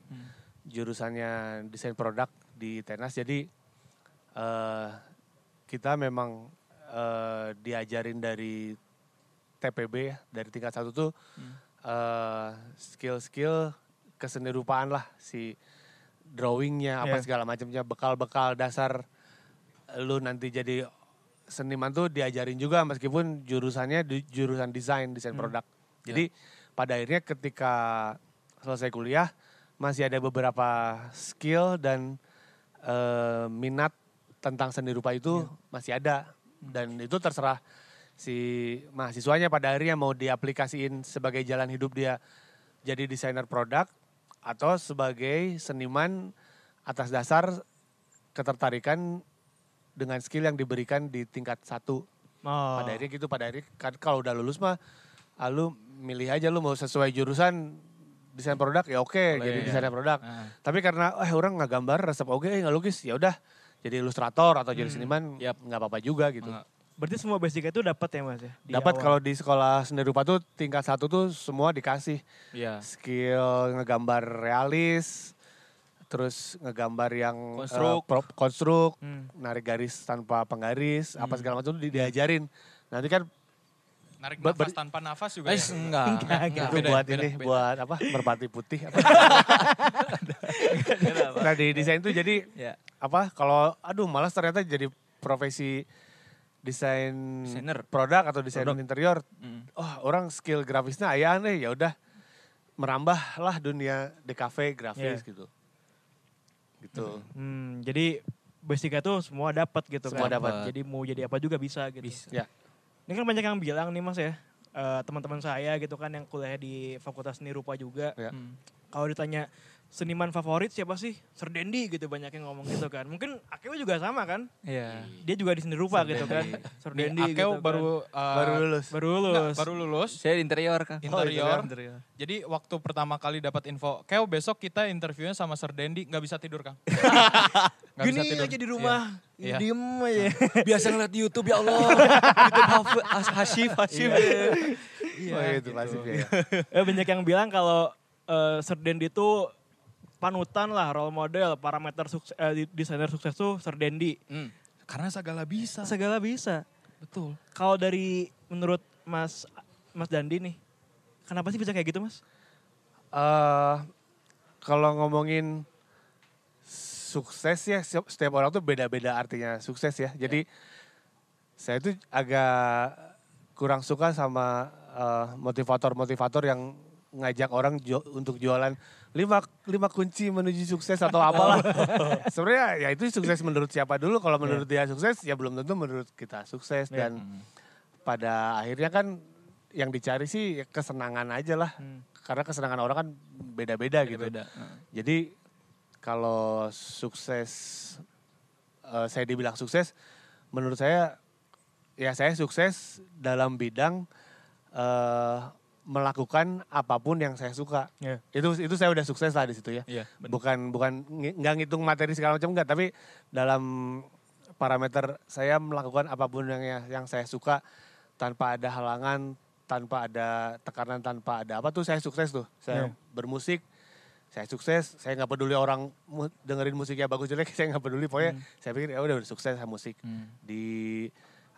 jurusannya desain produk di Tenas. Jadi eh kita memang eh, diajarin dari TPB ya, dari tingkat satu tuh eh, skill-skill kesenirupaan lah si drawingnya apa Iya. segala macamnya bekal-bekal dasar lu nanti jadi seniman tuh diajarin juga meskipun jurusannya di- jurusan desain desain produk. Jadi pada akhirnya ketika selesai kuliah masih ada beberapa skill dan eh, minat tentang seni rupa itu masih ada. Dan itu terserah si mahasiswanya pada akhirnya mau diaplikasiin sebagai jalan hidup dia jadi desainer produk atau sebagai seniman atas dasar ketertarikan dengan skill yang diberikan di tingkat satu. Oh. Pada akhirnya gitu, pada akhirnya kan kalau udah lulus mah, ah, lu milih aja lu mau sesuai jurusan desain produk ya oke Boleh, jadi ya. desainer produk. Nah. Tapi karena eh orang nggak gambar resep oke nggak lukis ya udah jadi ilustrator atau jadi seniman Yap. nggak apa-apa juga gitu. Nggak. Berarti semua basic itu dapat ya mas ya? Dapat kalau di sekolah seni rupa tuh tingkat satu tuh semua dikasih Iya. skill ngegambar realis, terus ngegambar yang eh, Konstruk. prop, konstruk, Hmm. narik garis tanpa penggaris, apa Hmm. segala macam di- diajarin. Nanti kan Narik Ber- nafas ber- tanpa nafas juga Eh, ya? enggak. Enggak, enggak. itu beda buat beda, ini, beda. buat apa? Merpati putih. apa. nah di desain tuh jadi Ya. apa? Kalau aduh malas ternyata jadi profesi desain Desainer. produk atau desain Produk. interior. Mm. Oh orang skill grafisnya ayah nih ya udah merambah lah dunia DKV grafis Iya. gitu. Gitu. Hmm, jadi basicnya tuh semua dapat gitu Semua kan. dapat. Jadi mau jadi apa juga bisa gitu. Bisa. Ya. Ini kan banyak yang bilang nih mas ya, eh, teman-teman saya gitu kan yang kuliah di Fakultas Seni Rupa juga. Ya. Hmm. Kalau ditanya seniman favorit siapa sih? Serdendi gitu banyak yang ngomong gitu kan. Mungkin Akeo juga sama kan? Iya. Dia juga di seni rupa gitu kan. Nih, Serdendi Akeo gitu kan. baru uh, Baru lulus. baru lulus. baru lulus. Saya di interior kan. Interior. Jadi waktu pertama kali dapat info, Keo besok kita interviewnya sama Sir Dendi, nggak bisa tidur Kang. Nggak Gini bisa tidur. aja di rumah, Iya. diem aja. Biasa ngeliat di YouTube ya Allah. YouTube Hasif, Hasif. Iya, oh, itu pasti ya. Eh, banyak yang bilang kalau eh, Serdendi itu panutan lah, role model, parameter sukses, eh, di- desainer sukses tuh Serdendi. Hmm. Karena segala bisa. Segala bisa. Betul. Kalau dari menurut Mas Mas Dandi nih, kenapa sih bisa kayak gitu Mas? eh kalau ngomongin sukses ya setiap, orang tuh beda-beda artinya sukses ya. Jadi saya tuh agak kurang suka sama eh, motivator-motivator yang ngajak orang ju- untuk jualan lima lima kunci menuju sukses atau apalah. Sebenarnya ya itu sukses menurut siapa dulu. Kalau menurut dia sukses ya belum tentu menurut kita sukses Iya. dan pada akhirnya kan yang dicari sih kesenangan aja lah. Hmm. Karena kesenangan orang kan beda-beda gitu. Beda. Jadi kalau sukses, eh, saya dibilang sukses, menurut saya ya saya sukses dalam bidang eh, melakukan apa pun yang saya suka. Iya. Itu itu saya udah sukses lah di situ ya. Iya, benar. Bukan bukan nggak ngitung materi segala macam enggak, tapi dalam parameter saya melakukan apa pun yang yang saya suka tanpa ada halangan, tanpa ada tekanan, tanpa ada apa tuh saya sukses tuh. Saya Iya. bermusik, saya sukses, saya nggak peduli orang dengerin musiknya bagus jelek, saya nggak peduli. Pokoknya saya pikir ya udah udah sukses saya musik Hmm. di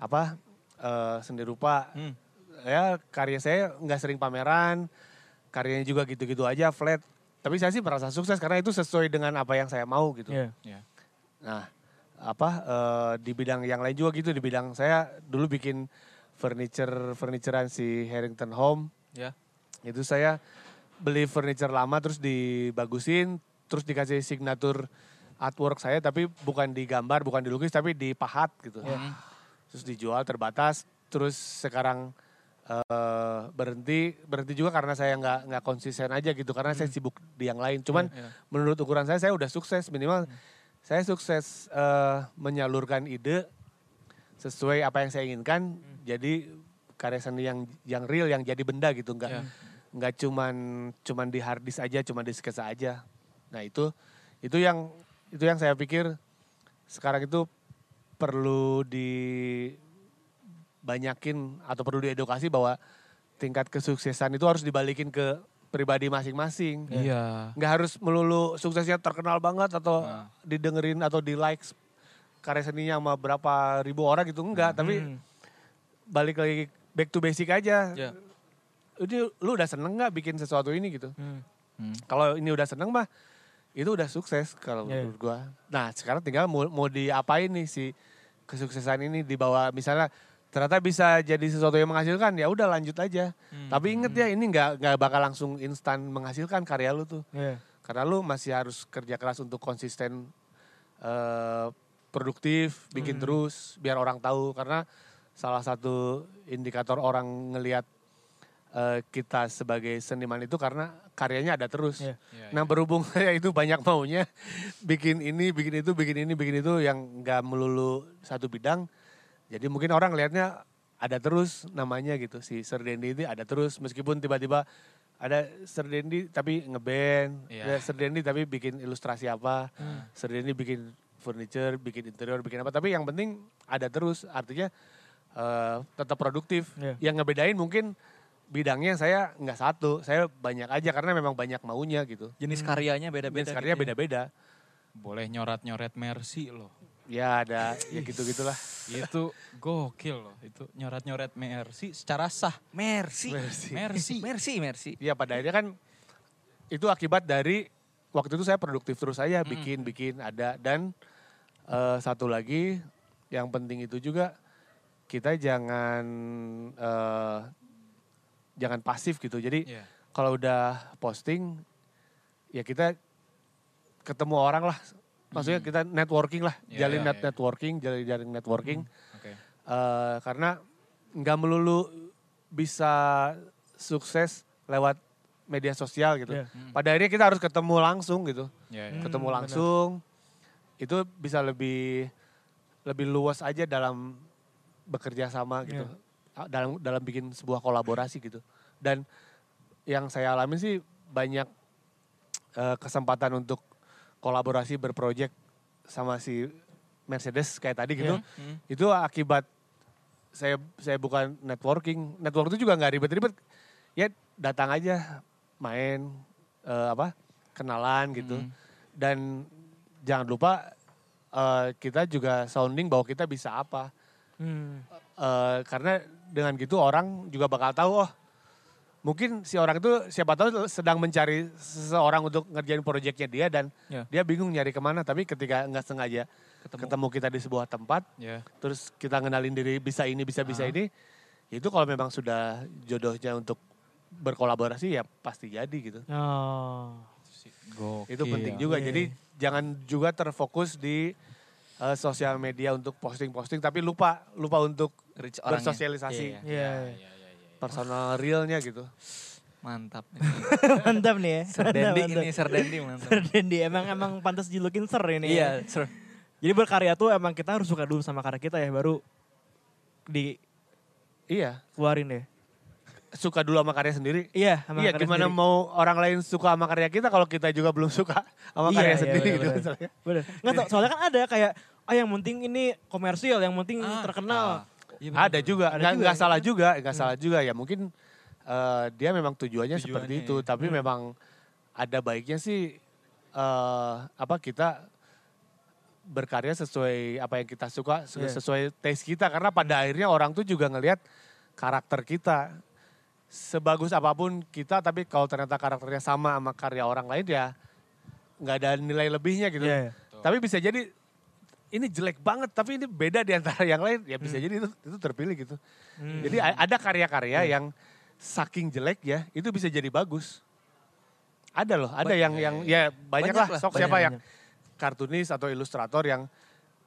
apa eh, seni rupa. Hmm. Ya karya saya nggak sering pameran, karyanya juga gitu-gitu aja flat. Tapi saya sih merasa sukses karena itu sesuai dengan apa yang saya mau gitu. Iya. Iya. Nah, apa eh, di bidang yang lain juga gitu di bidang saya dulu bikin furniture furniturean si Harrington Home. Ya. Itu saya beli furniture lama terus dibagusin, terus dikasih signatur artwork saya tapi bukan digambar, bukan dilukis tapi dipahat gitu. Hmm. Terus dijual terbatas, terus sekarang eh, berhenti berhenti juga karena saya nggak nggak konsisten aja gitu. Karena saya sibuk di yang lain. Cuman Iya. menurut ukuran saya saya udah sukses. Minimal saya sukses eh, menyalurkan ide sesuai apa yang saya inginkan. Jadi karya seni yang yang real yang jadi benda gitu. Nggak Iya. nggak cuman cuman di hard disk aja cuman di sketsa aja. Nah itu itu yang itu yang saya pikir sekarang itu perlu dibanyakin atau perlu diedukasi bahwa tingkat kesuksesan itu harus dibalikin ke pribadi masing-masing Iya. nggak harus melulu suksesnya terkenal banget atau Nah. didengerin atau di likes karya seninya sama berapa ribu orang gitu enggak tapi Hmm. balik lagi back to basic aja Ya. ini lu udah seneng nggak bikin sesuatu ini gitu Hmm. Hmm. kalau ini udah seneng mah itu udah sukses kalau Iya. menurut gua nah sekarang tinggal mau, mau diapain nih si kesuksesan ini dibawa misalnya ternyata bisa jadi sesuatu yang menghasilkan ya udah lanjut aja Hmm. tapi inget ya ini nggak nggak bakal langsung instan menghasilkan karya lu tuh Iya. karena lu masih harus kerja keras untuk konsisten eh, produktif, bikin terus biar orang tahu karena salah satu indikator orang ngelihat eh, kita sebagai seniman itu karena karyanya ada terus. Iya. Iya, Nah berhubung saya itu banyak maunya bikin ini, bikin itu, bikin ini, bikin itu yang nggak melulu satu bidang. Jadi mungkin orang lihatnya ada terus namanya gitu si Sir Dendi ini ada terus meskipun tiba-tiba ada Sir Dendi tapi ngeband, Iya. ada Sir Dendi tapi bikin ilustrasi apa, Sir Dendi bikin furniture, bikin interior, bikin apa. Tapi yang penting ada terus artinya eh, tetap produktif. Iya. Yang ngebedain mungkin bidangnya saya nggak satu, saya banyak aja karena memang banyak maunya gitu. Jenis karyanya beda-beda. Jenis karyanya gitu ya. beda-beda. Boleh nyoret-nyoret Mercy loh. Ya ada ya gitu-gitulah. Itu gokil loh. Itu nyoret-nyoret Mercy secara sah. Mercy. Mercy. Mercy. Mercy, Mercy. Iya pada akhirnya kan itu akibat dari waktu itu saya produktif terus aja bikin bikin ada dan eh, satu lagi yang penting itu juga kita jangan eh, jangan pasif gitu. Jadi Iya. kalau udah posting ya kita ketemu orang lah. Maksudnya kita networking lah, Iya, jalin iya, net iya. networking, jalin jalin networking. Oke. Eh, karena nggak melulu bisa sukses lewat media sosial gitu. Iya. Pada akhirnya kita harus ketemu langsung gitu. Iya, iya. Hmm, ketemu benar. langsung itu bisa lebih lebih luas aja dalam bekerja sama gitu. Iya. Ah, Dalam dalam bikin sebuah kolaborasi gitu. Dan yang saya alami sih banyak eh, kesempatan untuk kolaborasi berproject sama si Mercedes kayak tadi gitu. Iya. Hmm. Itu akibat saya saya bukan networking. Network itu juga nggak ribet-ribet. Ya datang aja main eh, apa kenalan gitu. Hmm. Dan jangan lupa eh, kita juga sounding bahwa kita bisa apa. Hmm. Eh, karena dengan gitu orang juga bakal tahu oh mungkin si orang itu siapa tahu sedang mencari seseorang untuk ngerjain proyeknya dia dan Ya. dia bingung nyari ke mana tapi ketika nggak sengaja Ketemu. ketemu. kita di sebuah tempat Iya. terus kita ngenalin diri bisa ini bisa bisa ini itu kalau memang sudah jodohnya untuk berkolaborasi ya pasti jadi gitu Oh. Gokil. itu penting juga Iya, jadi jangan juga terfokus di eh, sosial media untuk posting-posting tapi lupa lupa untuk orangnya. bersosialisasi Iya, Iya. Iya, iya, iya. Personal realnya gitu Mantap. mantap nih ya. Sir Dendi Mantap, ini, Sir Dendi mantap. Sir Dendi emang emang pantas julukin Sir ini. ya. Iya, Sir. Jadi berkarya tuh emang kita harus suka dulu sama karya kita ya baru dikeluarin iya ya. suka dulu sama karya sendiri Iya, sama iya karya gimana sendiri. mau orang lain suka sama karya kita kalau kita juga belum suka sama Iya, karya iya, sendiri benar, gitu benar. misalnya. Bener. Nggak tau, soalnya kan ada kayak ah yang penting ini komersil, yang penting Ah, terkenal. ah. Bener, ada juga Ada nggak juga nggak ya. salah juga nggak salah juga ya mungkin eh, dia memang tujuannya, seperti Tujuannya, itu ya. tapi Hmm. memang ada baiknya sih eh, apa kita berkarya sesuai apa yang kita suka sesuai, Iya. sesuai taste kita karena pada akhirnya orang tuh juga ngelihat karakter kita sebagus apa pun kita tapi kalau ternyata karakternya sama sama karya orang lain ya nggak ada nilai lebihnya gitu Iya, iya. tapi bisa jadi ini jelek banget tapi ini beda di antara yang lain. Ya bisa jadi itu itu terpilih gitu. Hmm. jadi ada karya-karya yang saking jelek ya itu bisa jadi bagus. Ada loh ada Ba- yang iya, yang iya. ya banyak, Banyak lah sok banyak, siapa banyak. yang kartunis atau ilustrator yang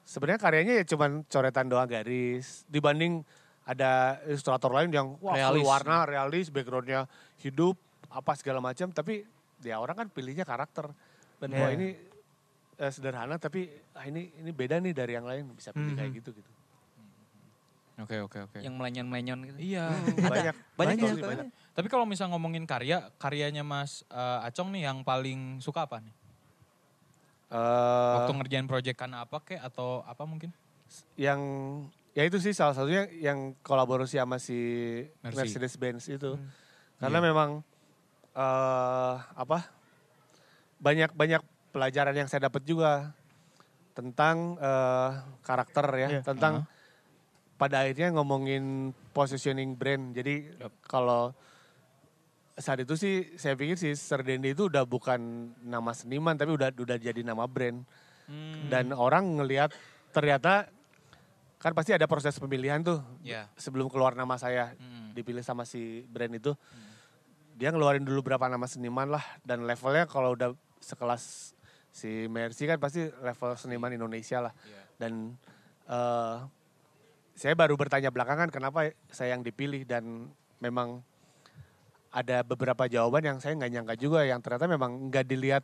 sebenarnya karyanya ya cuman coretan doang garis. Dibanding ada ilustrator lain yang wah Realis. warna realis backgroundnya hidup apa segala macam. Tapi ya orang kan pilihnya karakter. Dan wah ini eh, sederhana tapi ah, ini ini beda nih dari yang lain bisa pilih kayak Mhm. gitu gitu Oke, oke, oke. Yang melenyon-melenyon gitu. Iya. banyak Banyak, Betul ya, sih, banyak. Tapi kalau misal ngomongin karya, karyanya Mas eh, Acong nih yang paling suka apa nih? Eh, Waktu ngerjain proyek kan apa kek atau apa mungkin? yang ya itu sih salah satunya yang kolaborasi sama si Mercy. Mercedes Benz itu Hmm. karena Iya. memang eh apa banyak banyak pelajaran yang saya dapat juga tentang eh, karakter ya Iya. tentang pada akhirnya ngomongin positioning brand jadi kalau saat itu sih saya pikir si Sir Dendi itu udah bukan nama seniman tapi udah udah jadi nama brand Hmm. dan orang ngelihat ternyata kan pasti ada proses pemilihan tuh Ya. sebelum keluar nama saya Hmm. dipilih sama si brand itu dia ngeluarin dulu berapa nama seniman lah dan levelnya kalau udah sekelas si Mercy kan pasti level seniman Indonesia lah. Iya. dan eh, saya baru bertanya belakangan kenapa saya yang dipilih dan memang ada beberapa jawaban yang saya nggak nyangka juga yang ternyata memang nggak dilihat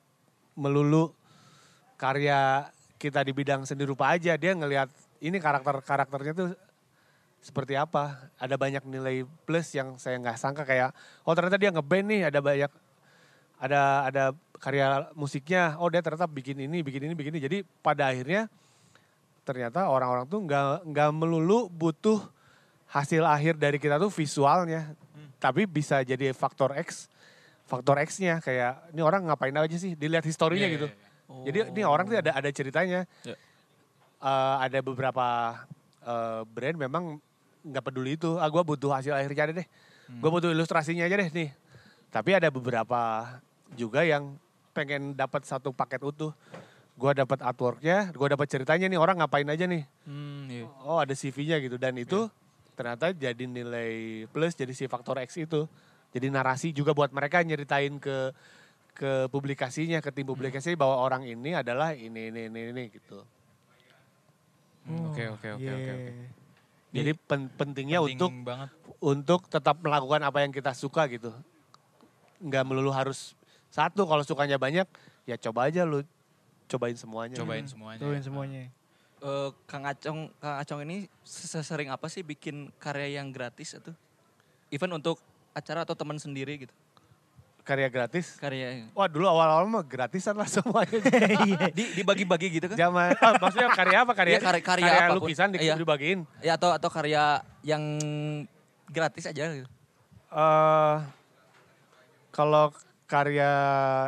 melulu karya kita di bidang seni rupa aja. Dia ngelihat ini karakter karakternya tuh seperti apa. Ada banyak nilai plus yang saya nggak sangka kayak oh ternyata dia ngeband nih ada banyak ada ada karya musiknya oh dia ternyata bikin ini bikin ini bikin ini jadi pada akhirnya ternyata orang-orang tuh nggak nggak melulu butuh hasil akhir dari kita tuh visualnya tapi bisa jadi faktor X faktor X-nya kayak ini orang ngapain aja sih dilihat historinya Iya, gitu iya, iya. jadi ini orang tuh ada ada ceritanya Iya. eh, ada beberapa eh, brand memang nggak peduli itu. Ah gue butuh hasil akhirnya deh. Gue butuh ilustrasinya aja deh nih. Tapi ada beberapa juga yang pengen dapat satu paket utuh. Gue dapat artworknya, gue dapat ceritanya nih orang ngapain aja nih. Hmm, iya. Oh ada CV-nya gitu dan itu ternyata jadi nilai plus jadi si faktor X itu. Jadi narasi juga buat mereka nyeritain ke ke publikasinya, ke tim publikasi bahwa orang ini adalah ini ini ini, ini gitu. Hmm, Oke oke oke oke oke. Yeah. Jadi pen- pentingnya Penting untuk banget. untuk tetap melakukan apa yang kita suka gitu. Nggak melulu harus satu kalau sukanya banyak ya coba aja lu cobain semuanya. Cobain semuanya. Tuhin semuanya. Eh, Kang Acong, Kang Acong ini sesering apa sih bikin karya yang gratis itu? Even untuk acara atau teman sendiri gitu. Karya gratis. Karya yang Wah dulu awal-awal mah gratisan lah semuanya. di dibagi-bagi gitu kan? Zaman ah, maksudnya karya apa karya? Iya, karya- karya apa pun. lukisan di, Iya. dibagiin. Ya atau atau karya yang gratis aja gitu. eh kalau karya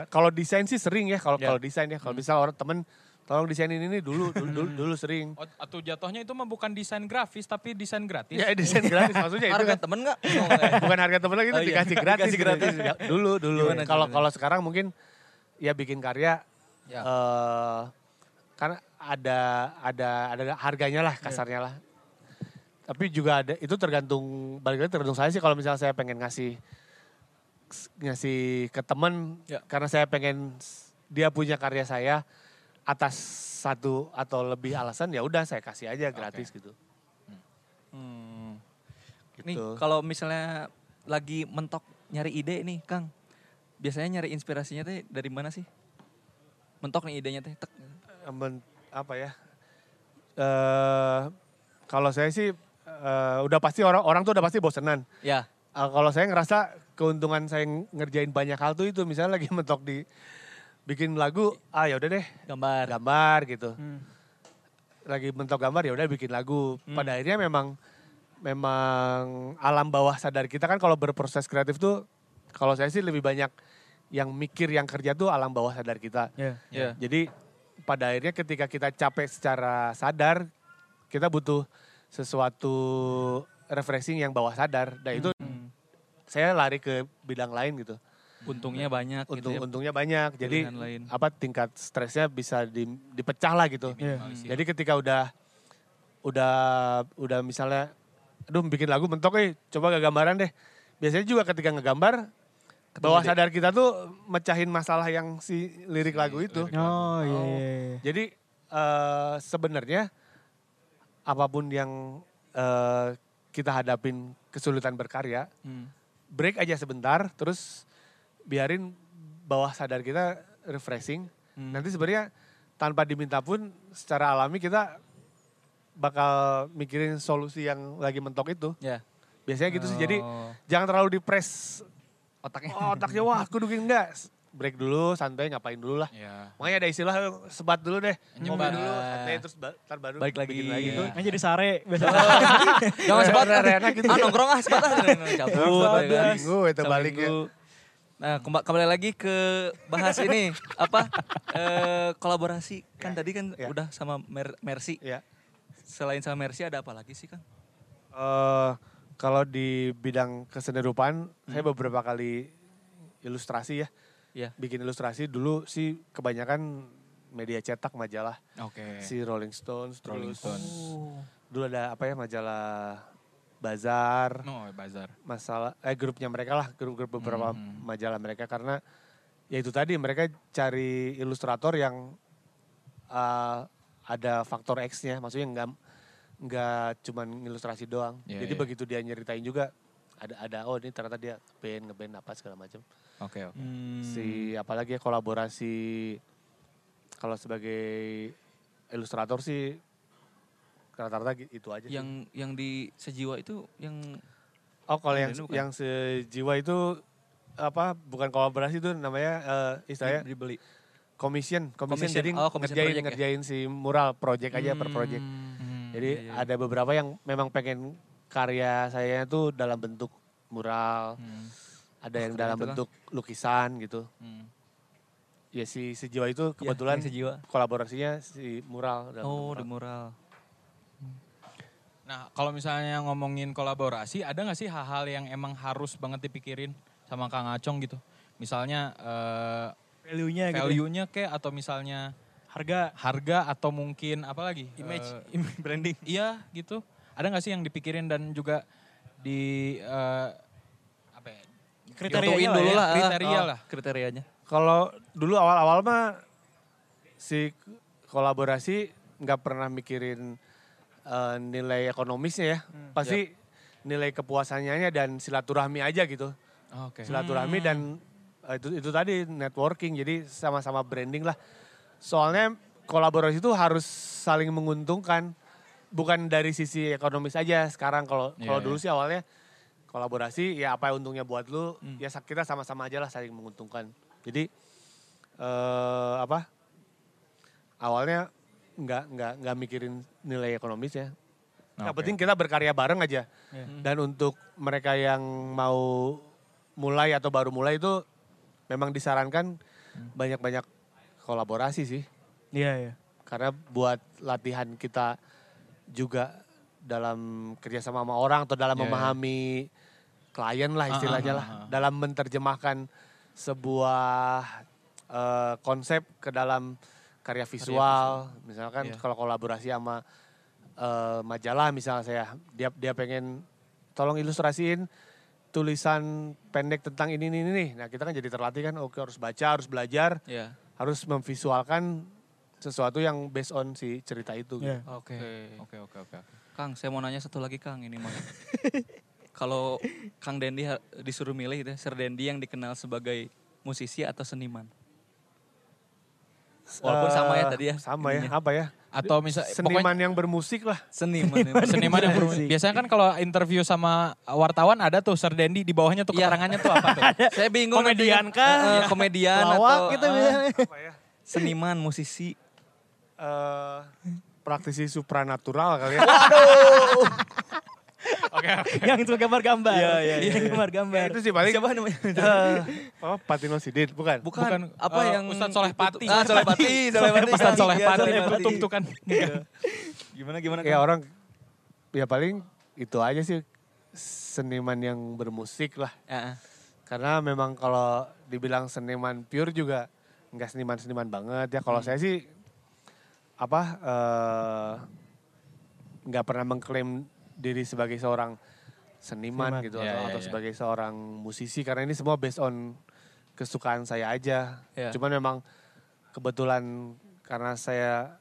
kalau desain sih sering ya kalau Ya. kalau desain ya kalau misal orang temen tolong desainin ini dulu dulu dulu, dulu sering Oh, atau jatuhnya itu mah bukan desain grafis tapi desain gratis. ya desain gratis maksudnya itu Harga kan temen nggak? bukan harga temen lagi itu Oh, iya. dikasih gratis Dikasih gratis. Ya, dulu dulu kalau kalau sekarang mungkin ya bikin karya Ya. eh karena ada ada ada harganya lah kasarnya lah tapi juga ada itu tergantung balik lagi tergantung saya sih kalau misalnya saya pengen ngasih ngasih ke temen Ya. karena saya pengen dia punya karya saya atas satu atau lebih alasan ya udah saya kasih aja gratis gitu. Hmm. Nih Gitu. kalau misalnya lagi mentok nyari ide nih Kang. Biasanya nyari inspirasinya teh dari mana sih? Mentok nih idenya teh. Tek. Men- apa ya? eh kalau saya sih eh, udah pasti orang orang tuh udah pasti bosenan. Ya. Eh, kalau saya ngerasa keuntungan saya ngerjain banyak hal tuh itu misalnya lagi mentok di bikin lagu, ah ya udah deh Gambar. gambar gitu. Hmm. Lagi mentok gambar ya udah bikin lagu. Hmm. Pada akhirnya memang memang alam bawah sadar kita kan kalau berproses kreatif tuh kalau saya sih lebih banyak yang mikir yang kerja tuh alam bawah sadar kita. Ya. Ya. Jadi pada akhirnya ketika kita capek secara sadar, kita butuh sesuatu refreshing yang bawah sadar. Dan itu Hmm. Saya lari ke bidang lain gitu. Untungnya banyak Untung, gitu ya. Untungnya banyak. Jadi lain. apa tingkat stresnya bisa di- dipecah lah gitu. Minimalisir. Jadi ketika udah udah udah misalnya aduh bikin lagu mentok eh coba gak gambaran deh. Biasanya juga ketika ngegambar bawah sadar kita tuh mecahin masalah yang si lirik lagu itu. lirik. Oh iya. Oh. iya, iya. Jadi eh, sebenarnya apa pun yang eh, kita hadapin kesulitan berkarya, Hmm. Break aja sebentar, terus biarin bawah sadar kita refreshing. Hmm. Nanti sebenarnya tanpa diminta pun secara alami kita bakal mikirin solusi yang lagi mentok itu. Ya. Biasanya gitu sih. Jadi Oh. jangan terlalu dipres. otaknya. Oh, otaknya wah bikin enggak. Break dulu, santai ngapain dulu lah. Ya. Makanya ada istilah sebat dulu deh. Nyebat. dulu, santai terus ntar baru Balik lagi. bikin lagi. Kan jadi sare biasanya. Jangan sebat. Enak gitu. Ah nongkrong ah sebat ah. Cabut. Minggu itu balik ya. Nah, kemba- kembali lagi ke bahas ini apa eh, kolaborasi kan tadi kan Ya. udah sama Mer- Mercy. Ya. Selain sama Mercy ada apa lagi sih kan? Eh, kalau di bidang kesenian rupaan, saya beberapa kali ilustrasi ya. Iya. Bikin ilustrasi dulu sih kebanyakan media cetak majalah. Oke. Si Rolling Stones, Rolling terus Stones. dulu ada apa ya majalah Bazar, No, bazar. masalah eh grupnya mereka lah, grup-grup beberapa Hmm. majalah mereka karena ya itu tadi mereka cari ilustrator yang eh, ada faktor X-nya, maksudnya nggak nggak cuman ilustrasi doang. Iya, Jadi iya. begitu dia nyeritain juga ada ada oh ini ternyata dia band ngeband apa segala macam. Oke, oke. Hmm. Si apalagi ya kolaborasi kalau sebagai ilustrator sih rata-rata itu aja sih. yang yang di sejiwa itu yang Oh kalau yang bukan? yang sejiwa itu apa bukan kolaborasi itu namanya eh, istilahnya dibeli. commission, commission, Commission. jadi Oh, commission ngerjain project ya? ngerjain si mural project aja per project. Hmm. Jadi Iya, iya. ada beberapa yang memang pengen karya saya itu dalam bentuk mural, Hmm. ada yang dalam itu, Kang. bentuk lukisan gitu. Hmm. ya si sejiwa itu kebetulan yang sejiwa. kolaborasinya si mural. dalam Oh, mural. di mural. Nah, kalau misalnya ngomongin kolaborasi, ada nggak sih hal-hal yang emang harus banget dipikirin sama Kang Acong gitu? Misalnya eh, Value-nya gitu. value-nya kayak atau misalnya Harga. harga atau mungkin apa lagi? Image. Im- branding. iya gitu. Ada nggak sih yang dipikirin dan juga di eh, apa ya? Kriterianya Yotoin lah dulu ya. lah, kriteria Oh, lah. Kriterianya. Kalau dulu awal-awal mah si kolaborasi nggak pernah mikirin eh, nilai ekonomisnya ya. Pasti nilai kepuasannya dan silaturahmi aja gitu. Oke. Silaturahmi dan eh, itu itu tadi networking. Jadi sama-sama branding lah. Soalnya kolaborasi itu harus saling menguntungkan. Bukan dari sisi ekonomis aja sekarang kalau Iya, kalau iya. dulu sih awalnya kolaborasi ya apa untungnya buat lu ya kita sama-sama aja lah saling menguntungkan. Jadi eh apa? Awalnya nggak nggak nggak mikirin nilai ekonomis ya. Yang penting kita berkarya bareng aja. Iya. Dan untuk mereka yang mau mulai atau baru mulai itu memang disarankan banyak-banyak kolaborasi sih. Iya, iya. Karena buat latihan kita juga dalam kerjasama sama orang atau dalam iya. memahami klien lah istilahnya Ah, ah, lah. ah, ah. Dalam menerjemahkan sebuah eh, konsep ke dalam karya visual. Misalkan Iya. kalau kolaborasi sama eh, majalah misalnya saya, dia dia pengen tolong ilustrasiin tulisan pendek tentang ini ini ini nih. Nah kita kan jadi terlatih kan, oke harus baca, harus belajar, Iya. harus memvisualkan sesuatu yang based on si cerita itu. gitu. Oke. Oke, oke, oke. Kang, saya mau nanya satu lagi Kang ini mah. Kalau Kang Dendi disuruh milih gitu, Sir Dendi yang dikenal sebagai musisi atau seniman? Walaupun sama ya Eh, tadi ya. Sama ya, ininya. apa ya? Atau misal Seniman yang bermusik lah. Seniman. ya. seniman yang bermusik. Biasanya kan kalau interview sama wartawan ada tuh Sir Dendi di bawahnya tuh Iya. keterangannya tuh apa tuh? Saya bingung. Komedian? Eh, eh, komedian Lawak atau gitu biasanya. Apa ya? seniman, musisi. Eh, praktisi supranatural kali ya. Oke, oke. yang itu gambar-gambar. Iya, iya, iya. Yang gambar-gambar. Ya, itu sih paling. Siapa namanya? Eh, apa Patino Sidin, bukan? Bukan, Bukan, apa eh, yang Ustadz Soleh Pati. Ah, Soleh Pati, Soleh Pati. Soleh Iya, Pati Soleh yang tutup tuh kan. Gimana gimana? Ya orang, ya paling itu aja sih seniman yang bermusik lah. Ya, ah. Karena memang kalau dibilang seniman pure juga nggak seniman-seniman banget ya. Kalau saya sih apa eh, nggak pernah mengklaim diri sebagai seorang seniman, Seniman. gitu Iya, atau, iya, atau iya. sebagai seorang musisi karena ini semua based on kesukaan saya aja. Iya. Cuman memang kebetulan karena saya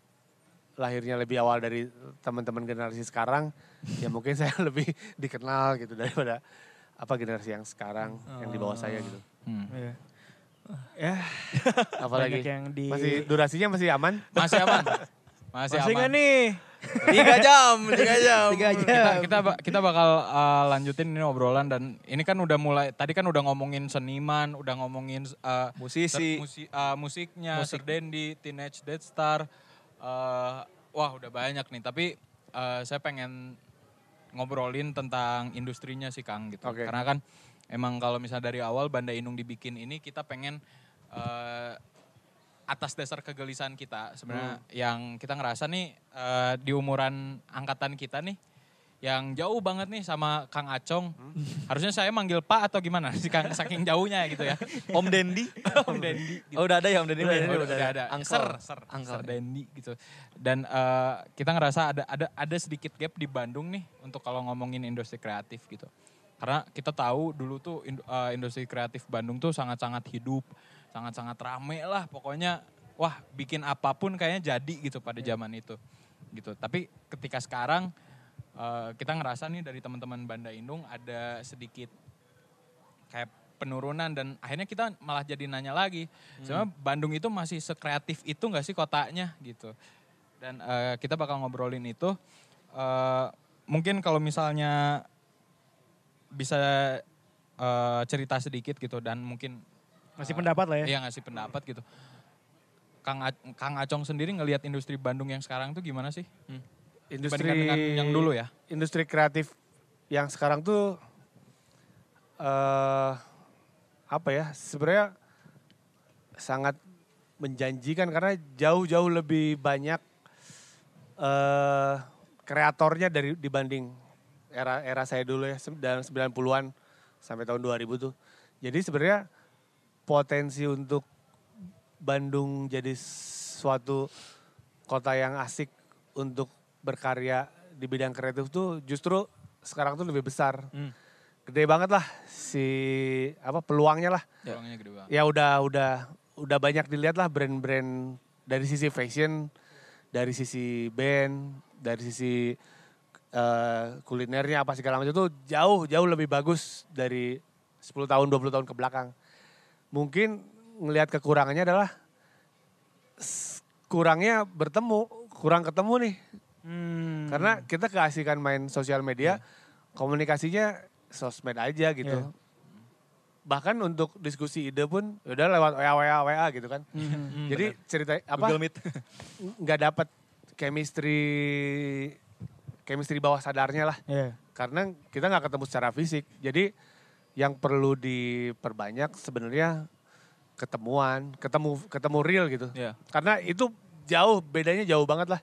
lahirnya lebih awal dari teman-teman generasi sekarang, ya mungkin saya lebih dikenal gitu daripada apa generasi yang sekarang yang di bawah saya gitu. Hmm. Iya. Ya, Apalagi banyak yang di... masih durasinya masih aman. Masih aman. Masih, Masih aman. nih? Tiga jam, tiga jam. Tiga kita jam. kita ba- kita bakal uh, lanjutin ini obrolan dan ini kan udah mulai tadi kan udah ngomongin seniman, udah ngomongin uh, Musisi. ter- musi- uh, musiknya, Musik. Sir Dendi, Teenage Death Star. uh, wah, udah banyak nih, tapi uh, saya pengen ngobrolin tentang industrinya sih Kang gitu. Oke. Karena kan emang kalau misalnya dari awal Banda Inung dibikin ini kita pengen uh, atas dasar kegelisahan kita sebenarnya yang kita ngerasa nih eh, di umuran angkatan kita nih yang jauh banget nih sama Kang Acong. Harusnya saya manggil Pak atau gimana sih Kang saking jauhnya gitu ya. Om Dendi. Om Dendi. gitu. Oh udah ada ya Om Dendi? Udah, Udah, udah, udah ada. Angkel. Ser, ser, Angkel. ser Dendi gitu. Dan eh, kita ngerasa ada ada ada sedikit gap di Bandung nih untuk kalau ngomongin industri kreatif gitu. Karena kita tahu dulu tuh eh, industri kreatif Bandung tuh sangat-sangat hidup, sangat-sangat rame lah pokoknya. Wah, bikin apa pun kayaknya jadi gitu pada zaman itu. Gitu. Tapi ketika sekarang eh, kita ngerasa nih dari teman-teman Banda Indung ada sedikit kayak penurunan dan akhirnya kita malah jadi nanya lagi sebenarnya Bandung itu masih sekreatif itu nggak sih kotanya gitu dan eh, kita bakal ngobrolin itu mungkin kalau misalnya bisa eh, cerita sedikit gitu dan mungkin Masih eh, pendapat lah ya. iya ngasih pendapat gitu Kang A- Kang Acong sendiri ngelihat industri Bandung yang sekarang tuh gimana sih Industri dibandingkan dengan yang dulu ya Industri kreatif yang sekarang tuh eh apa ya? Sebenarnya sangat menjanjikan karena jauh-jauh lebih banyak eh kreatornya dari dibanding era era saya dulu ya dalam 90-an sampai tahun 2000 tuh. Jadi sebenarnya potensi untuk Bandung jadi suatu kota yang asik untuk berkarya di bidang kreatif tuh justru sekarang tuh lebih besar. Hmm. Gede banget lah si apa peluangnya lah. Peluangnya gede banget. Ya udah udah udah banyak dilihat lah brand-brand dari sisi fashion, dari sisi band, dari sisi eh, kulinernya apa segala macam itu jauh jauh lebih bagus dari 10 tahun 20 tahun ke belakang. Mungkin ngelihat kekurangannya adalah kurangnya bertemu, kurang ketemu nih. Hmm. Karena kita keasikan main sosial media, komunikasinya sosmed aja gitu. Iya. Bahkan untuk diskusi ide pun ya udah lewat WA WA WA gitu kan. Hmm. Jadi cerita apa Google Meet. nggak dapat chemistry chemistry bawah sadarnya lah. Iya. Karena kita nggak ketemu secara fisik. Jadi yang perlu diperbanyak sebenarnya ketemuan, ketemu ketemu real gitu. Iya. Karena itu jauh bedanya jauh banget lah.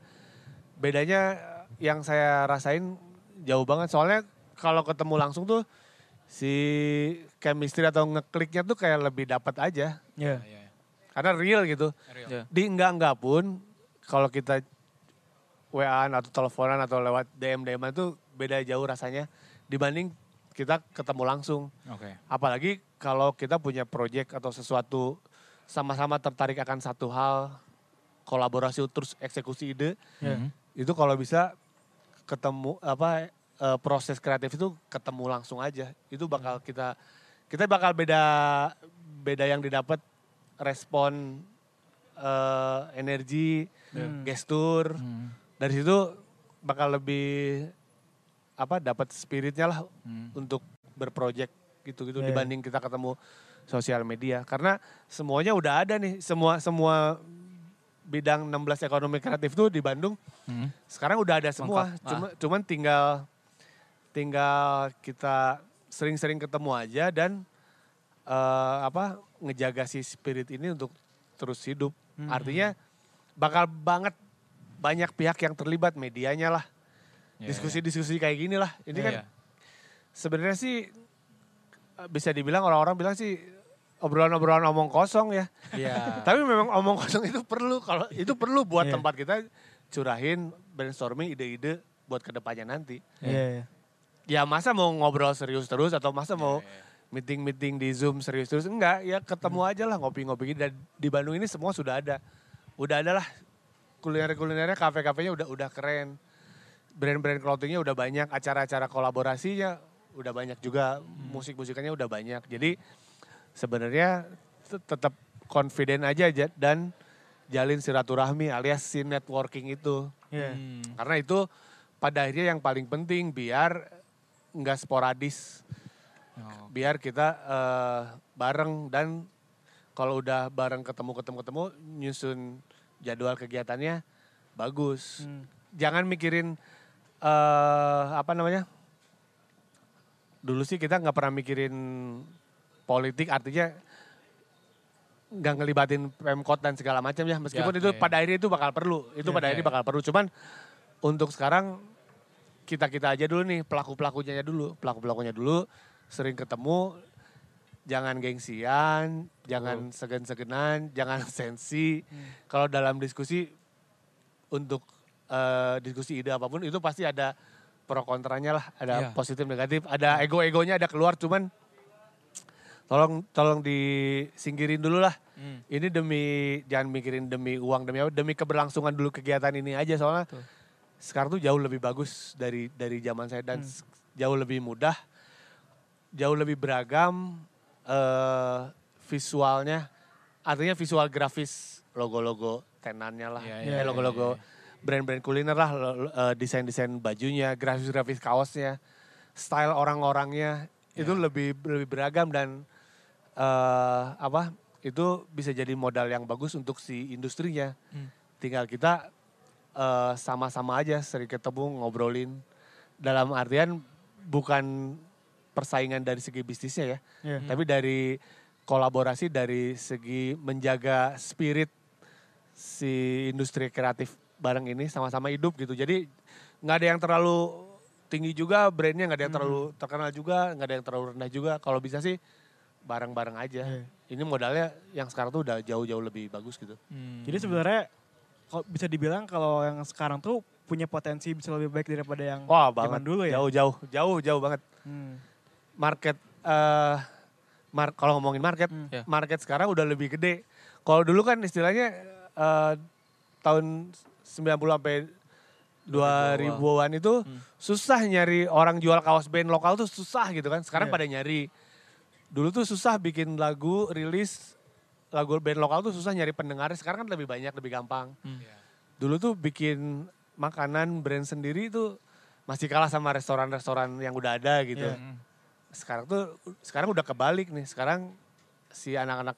Bedanya yang saya rasain jauh banget. Soalnya kalau ketemu langsung tuh si chemistry atau ngekliknya tuh kayak lebih dapat aja. Iya. Iya, iya. Karena real gitu. Real. Iya. Di enggak-enggak pun kalau kita WA atau teleponan atau lewat DM DM itu beda jauh rasanya dibanding kita ketemu langsung. Oke. Apalagi kalau kita punya project atau sesuatu sama-sama tertarik akan satu hal, kolaborasi terus eksekusi ide. Mhm. itu kalau bisa ketemu apa eh, proses kreatif itu ketemu langsung aja. Itu bakal kita kita bakal beda beda yang didapat respon eh, energi, Hmm. gestur. Mhm. Dari situ bakal lebih apa dapat spiritnya lah Hmm. untuk berproject gitu-gitu Iya. dibanding kita ketemu sosial media karena semuanya udah ada nih semua semua bidang 16 ekonomi kreatif tuh di Bandung Mhm. sekarang udah ada semua Lengkap. Ah. cuma cuman tinggal tinggal kita sering-sering ketemu aja dan eh, apa ngejaga si spirit ini untuk terus hidup Hmm. artinya bakal banget banyak pihak yang terlibat medianya lah Iya, diskusi-diskusi kayak gini lah ini iya. kan sebenarnya sih bisa dibilang orang-orang bilang sih obrolan-obrolan omong kosong ya. Iya. Tapi memang omong kosong itu perlu kalau itu perlu buat Iya. tempat kita curahin brainstorming ide-ide buat ke depannya nanti. Iya. iya. Ya masa mau ngobrol serius terus atau masa mau Iya, iya. meeting-meeting di Zoom serius terus enggak ya ketemu aja lah ngopi-ngopi dan di Bandung ini semua sudah ada. Udah ada lah kuliner-kulinernya kafe-kafenya udah udah keren. Brand-brand clothingnya udah banyak, acara-acara kolaborasinya udah banyak juga, musik-musikannya udah banyak. Jadi sebenarnya tet- tetap confident aja aja dan jalin silaturahmi alias si networking itu. Iya. Hmm. Karena itu pada akhirnya yang paling penting biar nggak sporadis, Oh. biar kita eh, bareng dan kalau udah bareng ketemu ketemu ketemu nyusun jadwal kegiatannya bagus. Hmm. Jangan mikirin eh apa namanya? Dulu sih kita nggak pernah mikirin politik, artinya nggak ngelibatin pemkot dan segala macam ya. Meskipun Ya, itu iya. pada akhirnya itu bakal perlu, itu Iya, pada akhirnya iya. bakal perlu. Cuman untuk sekarang kita kita aja dulu nih pelaku pelakunya dulu, pelaku pelakunya dulu sering ketemu. Jangan gengsian, jangan segen-segenan, jangan sensi. Kalau dalam diskusi untuk eh, diskusi ide apa pun itu pasti ada pro kontranya lah, ada Iya. positif negatif, ada ego-egonya ada keluar cuman tolong tolong disingkirin dulu lah. Hmm. Ini demi jangan mikirin demi uang demi apa, demi keberlangsungan dulu kegiatan ini aja soalnya Betul. sekarang tuh jauh lebih bagus dari dari zaman saya dan s- jauh lebih mudah, jauh lebih beragam eh visualnya, artinya visual grafis logo-logo tenannya lah, Iya, iya, eh, logo-logo brand-brand kuliner lah, eh, desain-desain bajunya, grafis-grafis kaosnya, style orang-orangnya itu lebih lebih beragam dan eh apa itu bisa jadi modal yang bagus untuk si industrinya. Hmm. Tinggal kita eh, sama-sama aja sering ketemu ngobrolin dalam artian bukan persaingan dari segi bisnisnya ya, Iya. tapi dari kolaborasi dari segi menjaga spirit si industri kreatif bareng ini sama-sama hidup gitu. Jadi nggak ada yang terlalu tinggi juga brandnya, nggak ada yang terlalu terkenal juga, nggak ada yang terlalu rendah juga. Kalau bisa sih bareng-bareng aja. Iya. Ini modalnya yang sekarang tuh udah jauh-jauh lebih bagus gitu. Hmm. Jadi sebenarnya kalau bisa dibilang kalau yang sekarang tuh punya potensi bisa lebih baik daripada yang Wah zaman banget. dulu ya. Jauh-jauh, jauh-jauh banget. Hmm. Market, eh mar kalau ngomongin market, Hmm. Ya. market sekarang udah lebih gede. Kalau dulu kan istilahnya eh tahun 90 sampai 2000-an itu Hmm. susah nyari orang jual kaos band lokal tuh susah gitu kan. Sekarang Iya. pada nyari. Dulu tuh susah bikin lagu, rilis lagu band lokal tuh susah nyari pendengar. Sekarang kan lebih banyak, lebih gampang. Hmm. Dulu tuh bikin makanan brand sendiri tuh masih kalah sama restoran-restoran yang udah ada gitu. Iya. Sekarang tuh sekarang udah kebalik nih. Sekarang si anak-anak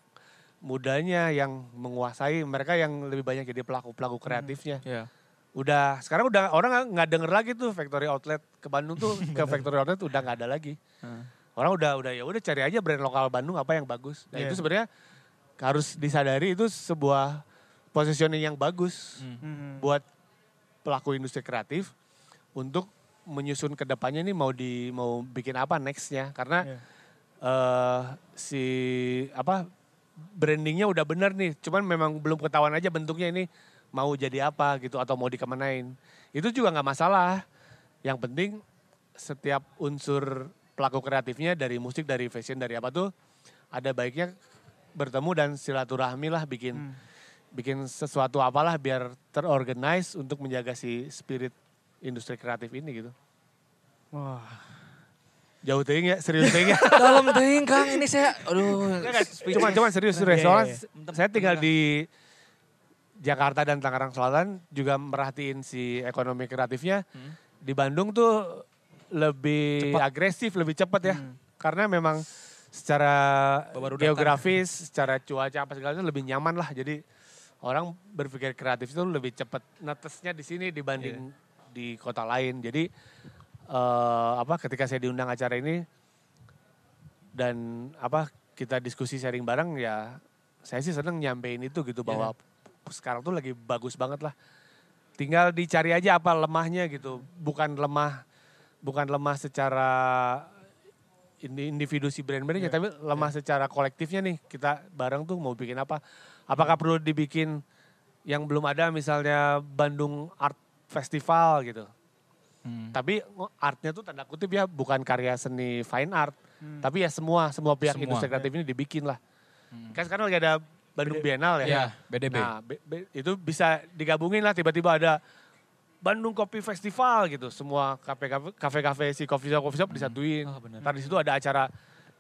mudanya yang menguasai, mereka yang lebih banyak jadi pelaku-pelaku kreatifnya. Ya. Udah sekarang udah orang nggak- denger lagi tuh factory outlet ke Bandung tuh ke factory outlet udah nggak ada lagi. Hmm. Orang udah udah ya udah cari aja brand lokal Bandung apa yang bagus. Nah Iya. itu sebenarnya harus disadari itu sebuah positioning yang bagus Hmm. Hmm. buat pelaku industri kreatif untuk menyusun ke depannya nih mau di mau bikin apa nextnya karena Iya. eh si apa brandingnya udah bener nih cuman memang belum ketahuan aja bentuknya ini mau jadi apa gitu atau mau dikemanain itu juga nggak masalah yang penting setiap unsur pelaku kreatifnya dari musik dari fashion dari apa tuh ada baiknya bertemu dan silaturahmi lah bikin Hmm. bikin sesuatu apalah biar terorganize untuk menjaga si spirit industri kreatif ini gitu Wah. jauh ting ya serius ting ya Dalam ting Kang ini saya aduh. cuma cuma serius serius Iya, soalnya iya, iya. saya tinggal di Jakarta dan Tangerang Selatan juga merhatiin si ekonomi kreatifnya Hmm. di Bandung tuh lebih agresif lebih cepat ya Hmm. karena memang secara Baru datang. geografis secara cuaca apa segala macam lebih nyaman lah jadi orang berpikir kreatif itu lebih cepat netesnya di sini dibanding di kota lain. Jadi eh, apa ketika saya diundang acara ini dan apa kita diskusi sharing bareng ya saya sih seneng nyampein itu gitu bahwa sekarang tuh lagi bagus banget lah. Tinggal dicari aja apa lemahnya gitu. Bukan lemah bukan lemah secara ini individu si brand-brandnya tapi lemah secara kolektifnya nih. Kita bareng tuh mau bikin apa. Apakah perlu dibikin yang belum ada misalnya Bandung Art Festival gitu Hmm. tapi artnya tuh tanda kutip ya bukan karya seni fine art Hmm. tapi ya semua semua pihak Semua. industri kreatif ini dibikin lah Hmm. kan sekarang lagi ada Bandung Biennale ya Ya, BDB. Nah, be- be- itu bisa digabungin lah tiba-tiba ada Bandung Kopi Festival gitu. Semua kafe-kafe si coffee shop coffee shop disatuin. Oh, bener. Ntar di situ ada acara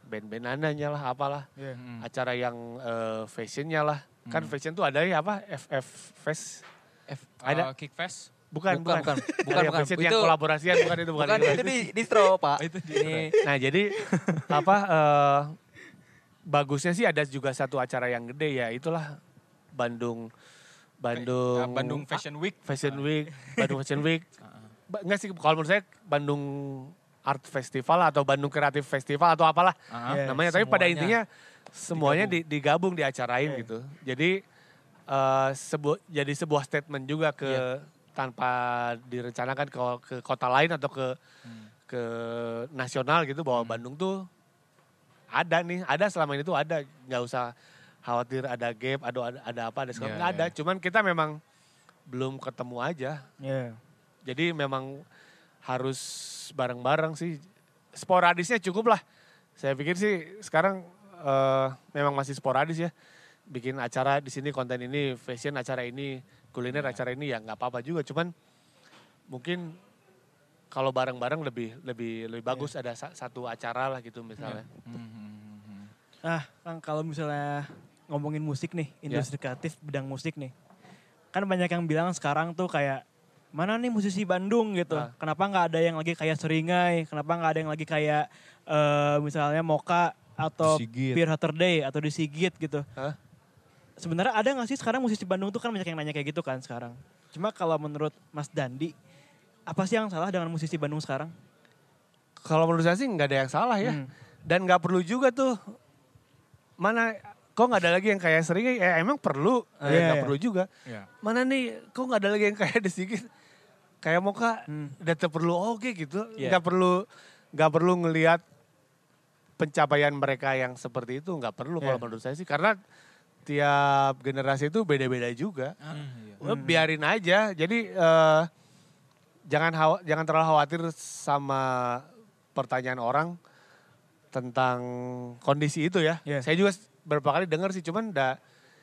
band-bandananya lah apalah. Iya. Hmm. Acara yang eh, fashionnya lah. Kan fashion tuh ada ya apa FF Fest. F Ada. Eh, Kickfest. Bukan, Bukan, bukan. bukan. Bukan, bukan. fashion yang Itu- kolaborasian bukan itu bukan, bukan itu. itu di distro, Pak. Itu di Ini Nah, jadi apa eh, bagusnya sih ada juga satu acara yang gede ya itulah Bandung Bandung Ya, Bandung Fashion Week. Fashion Week, Bandung Fashion Week. Enggak sih, kalau menurut saya Bandung Art Festival atau Bandung Kreatif Festival atau apalah Ah, Iya, namanya. Tapi pada intinya semuanya di- digabung, diacarain Iya. gitu. Jadi eh, sebu- jadi sebuah statement juga ke Iya. Tanpa direncanakan ke, ke kota lain atau ke Hmm. ke nasional gitu bahwa Bandung tuh ada nih, ada selama ini tuh ada, nggak usah khawatir ada gap, ada ada, apa, ada segala Iya, nggak ada. Cuman kita memang belum ketemu aja. Iya. Jadi memang harus bareng-bareng sih. Sporadisnya cukup lah. Saya pikir sih sekarang eh, memang masih sporadis ya. Bikin acara di sini konten ini, fashion acara ini, kuliner acara ini ya nggak apa-apa juga. Cuman mungkin kalau bareng-bareng lebih lebih lebih bagus ada sa- satu acara lah gitu misalnya. Hmm, hmm, hmm. Nah, Kang kalau misalnya ngomongin musik nih, industri kreatif bidang musik nih. Kan banyak yang bilang sekarang tuh kayak mana nih musisi Bandung gitu. Ah. Kenapa nggak ada yang lagi kayak Seringai? Kenapa nggak ada yang lagi kayak eh, misalnya Moka atau Sigit. Pure Saturday atau di Sigit gitu. Hah? Sebenarnya ada nggak sih sekarang musisi Bandung tuh kan banyak yang nanya kayak gitu kan sekarang. Cuma kalau menurut Mas Dandi, apa sih yang salah dengan musisi Bandung sekarang? Kalau menurut saya sih nggak ada yang salah ya. Hmm. Dan nggak perlu juga tuh mana kok nggak ada lagi yang kayak sering ya emang perlu ya Iya, nggak iya. perlu juga Iya. mana nih kok nggak ada lagi yang kayak sedikit kayak Moka udah tak perlu oke gitu Iya. nggak perlu nggak perlu ngelihat pencapaian mereka yang seperti itu nggak perlu kalau Iya. menurut saya sih karena tiap generasi itu beda-beda juga. Ah, iya. Udah biarin aja. Jadi eh, jangan jangan terlalu khawatir sama pertanyaan orang tentang kondisi itu ya. Iya. saya juga beberapa kali dengar sih cuman udah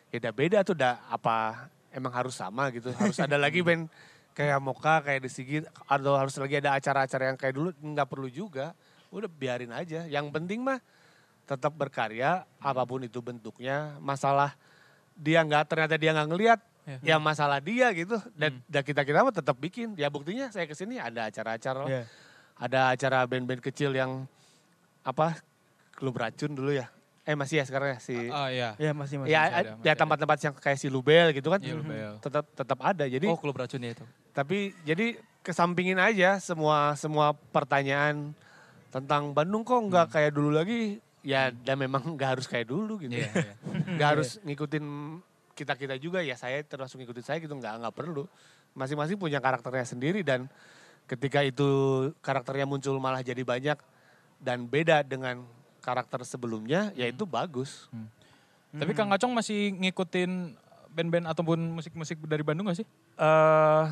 ya udah beda tuh udah apa emang harus sama gitu. Harus ada lagi band kayak Moka kayak The Sigit atau harus lagi ada acara-acara yang kayak dulu nggak perlu juga. Udah biarin aja. Yang penting mah tetap berkarya apa pun itu bentuknya masalah dia nggak ternyata dia nggak ngelihat ya masalah dia gitu dan, dan kita kita mah tetap bikin ya buktinya saya ke sini ada acara-acara Iya. ada acara band-band kecil yang apa klub racun dulu ya eh masih ya sekarang ya si Ah iya. Iya masih masih. ya masih ada, ya masih ada. tempat-tempat yang kayak si Lubel gitu kan Iya, Lubel. tetap tetap ada jadi Oh klub racun ya itu. tapi jadi kesampingin aja semua semua pertanyaan tentang Bandung kok nggak Hmm. kayak dulu lagi ya dan memang nggak harus kayak dulu gitu. Iya, iya. nggak harus ngikutin kita kita juga ya saya termasuk ngikutin saya gitu nggak nggak perlu. Masing-masing punya karakternya sendiri dan ketika itu karakternya muncul malah jadi banyak dan beda dengan karakter sebelumnya ya itu bagus. Tapi Kang Acong masih ngikutin band-band ataupun musik-musik dari Bandung gak sih? eh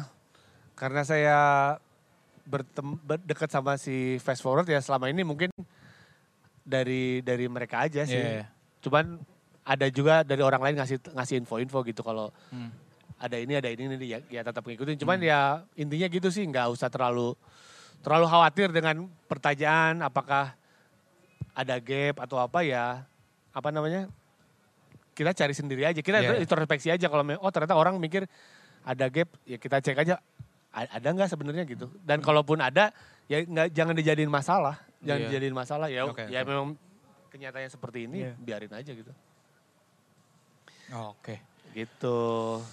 karena saya bertem ber- dekat sama si Fast Forward ya selama ini mungkin dari dari mereka aja sih. Iya, iya. Cuman ada juga dari orang lain ngasih ngasih info-info gitu kalau Hmm. ada ini ada ini ini ya, ya tetap ngikutin. Cuman ya intinya gitu sih nggak usah terlalu terlalu khawatir dengan pertanyaan apakah ada gap atau apa ya apa namanya kita cari sendiri aja kita Iya. introspeksi aja kalau oh ternyata orang mikir ada gap ya kita cek aja ada nggak sebenarnya gitu dan kalaupun ada ya nggak jangan dijadiin masalah jangan Iya. dijadiin masalah ya Oke, ya oke. memang kenyataannya seperti ini Iya. biarin aja gitu Oke. gitu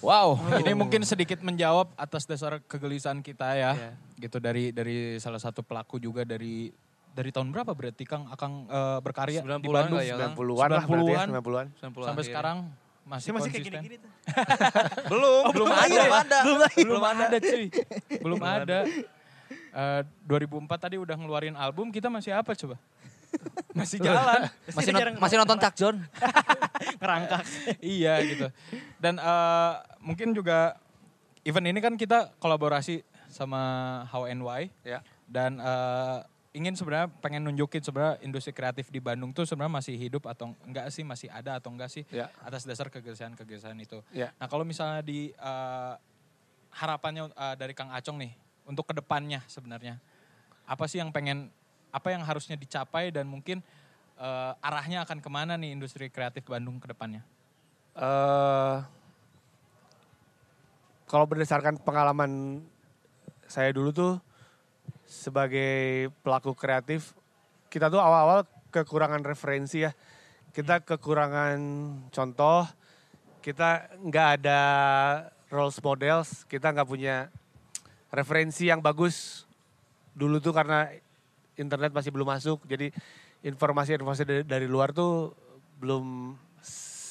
Wow, ini mungkin sedikit menjawab atas dasar kegelisahan kita ya. Iya. Gitu dari dari salah satu pelaku juga dari dari tahun berapa berarti Kang Akang eh, berkarya di 90-an Bandung? lah ya, Kang. 90-an lah berarti ya 90-an. 90-an 90 Sampai akhir. sekarang masih, masih kayak konsisten. gini-gini tuh. Belum, Oh, belum belum ada. lahir ya? Belum ada. Belum lahir. Belum ada cuy. Belum ada. Eh, 2004 tadi udah ngeluarin album, kita masih apa coba? masih jalan. Masih, jarang masih nonton Cak John. Ngerangkak. iya gitu. Dan eh, mungkin juga event ini kan kita kolaborasi sama How and Why ya dan eh, ingin sebenarnya pengen nunjukin sebenarnya industri kreatif di Bandung tuh sebenarnya masih hidup atau enggak sih masih ada atau enggak sih ya atas dasar kegelisahan-kegelisahan itu. ya Nah kalau misalnya di eh, harapannya eh, dari Kang Acong nih untuk ke depannya sebenarnya apa sih yang pengen apa yang harusnya dicapai dan mungkin eh, arahnya akan ke mana nih industri kreatif Bandung ke depannya? eh kalau berdasarkan pengalaman saya dulu tuh sebagai pelaku kreatif, kita tuh awal-awal kekurangan referensi ya. Kita kekurangan contoh, kita nggak ada role models, kita nggak punya referensi yang bagus. Dulu tuh karena internet masih belum masuk, jadi informasi-informasi dari, dari luar tuh belum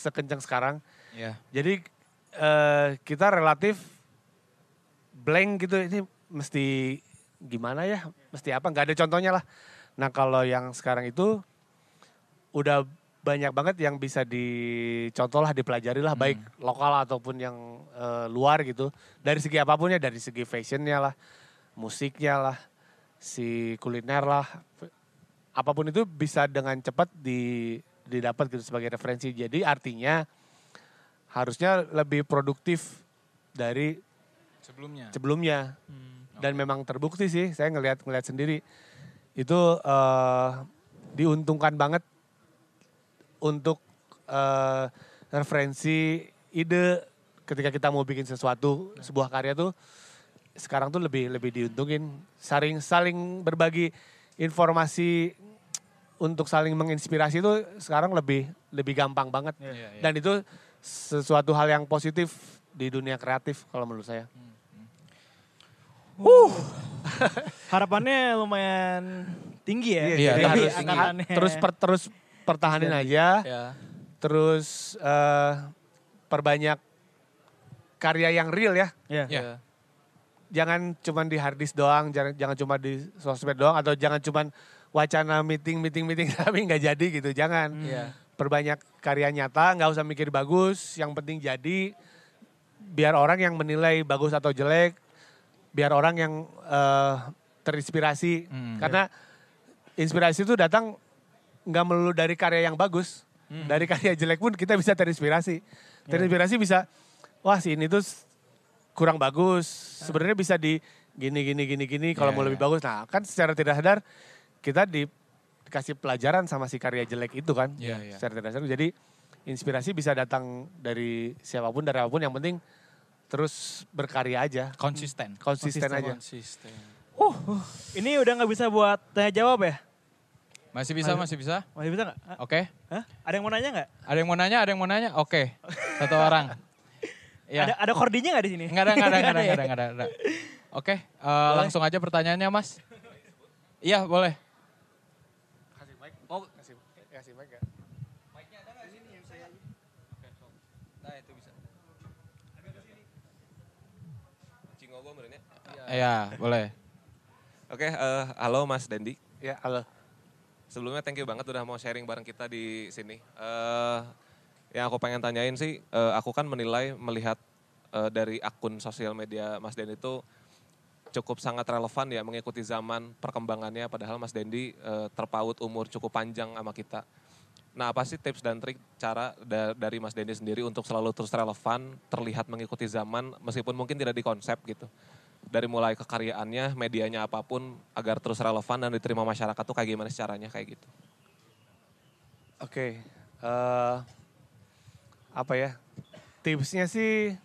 sekencang sekarang. Ya. Jadi eh, kita relatif blank gitu ini mesti gimana ya? Mesti apa? Nggak ada contohnya lah. Nah kalau yang sekarang itu udah banyak banget yang bisa dicontoh lah, dipelajari lah, baik lokal ataupun yang eh, luar gitu. Dari segi apa pun ya, dari segi fashionnya lah, musiknya lah, si kuliner lah, apa pun itu bisa dengan cepat di didapat gitu sebagai referensi. Jadi artinya harusnya lebih produktif dari Sebelumnya. sebelumnya dan memang terbukti sih saya ngelihat ngelihat sendiri itu eh, diuntungkan banget untuk eh, referensi ide ketika kita mau bikin sesuatu sebuah karya tuh sekarang tuh lebih lebih diuntungin saling saling berbagi informasi untuk saling menginspirasi itu sekarang lebih lebih gampang banget Iya, iya. dan itu sesuatu hal yang positif di dunia kreatif kalau menurut saya. Harapannya lumayan tinggi ya. Iya, harus angkatannya. terus per- terus pertahanin aja. Ya. Terus eh, perbanyak karya yang real ya. Iya. Ya. Jangan cuma di hard disk doang, jangan jangan cuma di sosmed doang atau jangan cuma wacana meeting meeting meeting tapi nggak jadi gitu. Jangan. Iya. Perbanyak karya nyata, nggak usah mikir bagus, yang penting jadi biar orang yang menilai bagus atau jelek, biar orang yang eh, terinspirasi. Hmm. Karena inspirasi itu datang nggak melulu dari karya yang bagus. Dari karya jelek pun kita bisa terinspirasi. Terinspirasi bisa, wah si ini tuh kurang bagus. Sebenarnya bisa di gini, gini, gini, gini. Kalau Iya, mau iya. lebih bagus. Nah kan secara tidak sadar kita di, dikasih pelajaran sama si karya jelek itu kan. Iya, iya. Secara tidak sadar. Jadi inspirasi bisa datang dari siapa pun, dari apa pun. Yang penting terus berkarya aja. Konsisten. Konsisten, aja. Konsisten. Ini udah nggak bisa buat tanya jawab ya? Masih bisa, masih bisa. Masih bisa nggak? Hah? Oke. Hah? Ada yang mau nanya nggak? Ada yang mau nanya? Ada yang mau nanya? Oke. Satu orang. Ya. Ada ada kordinya nggak di sini? Enggak ada, enggak ada, enggak ada, ya? enggak ada, enggak ada, enggak ada. Oke, eh, langsung aja pertanyaannya Mas. Iya, boleh. Kasih mic. Oh, Kasih, kasih mic ya. nah itu bisa. Cingogo menurutnya. Iya, boleh. Oke, eh, halo Mas Dendi. Ya, halo. Sebelumnya thank you banget udah mau sharing bareng kita di sini. Eh, yang aku pengen tanyain sih, eh, aku kan menilai melihat eh, dari akun sosial media Mas Dendi itu cukup sangat relevan ya mengikuti zaman perkembangannya. Padahal Mas Dendi eh, terpaut umur cukup panjang sama kita. Nah apa sih tips dan trik cara da- dari Mas Dendi sendiri untuk selalu terus relevan, terlihat mengikuti zaman meskipun mungkin tidak dikonsep gitu. Dari mulai kekaryaannya, medianya apa pun agar terus relevan dan diterima masyarakat tuh kayak gimana caranya kayak gitu. Oke, eh, apa ya? Tipsnya sih,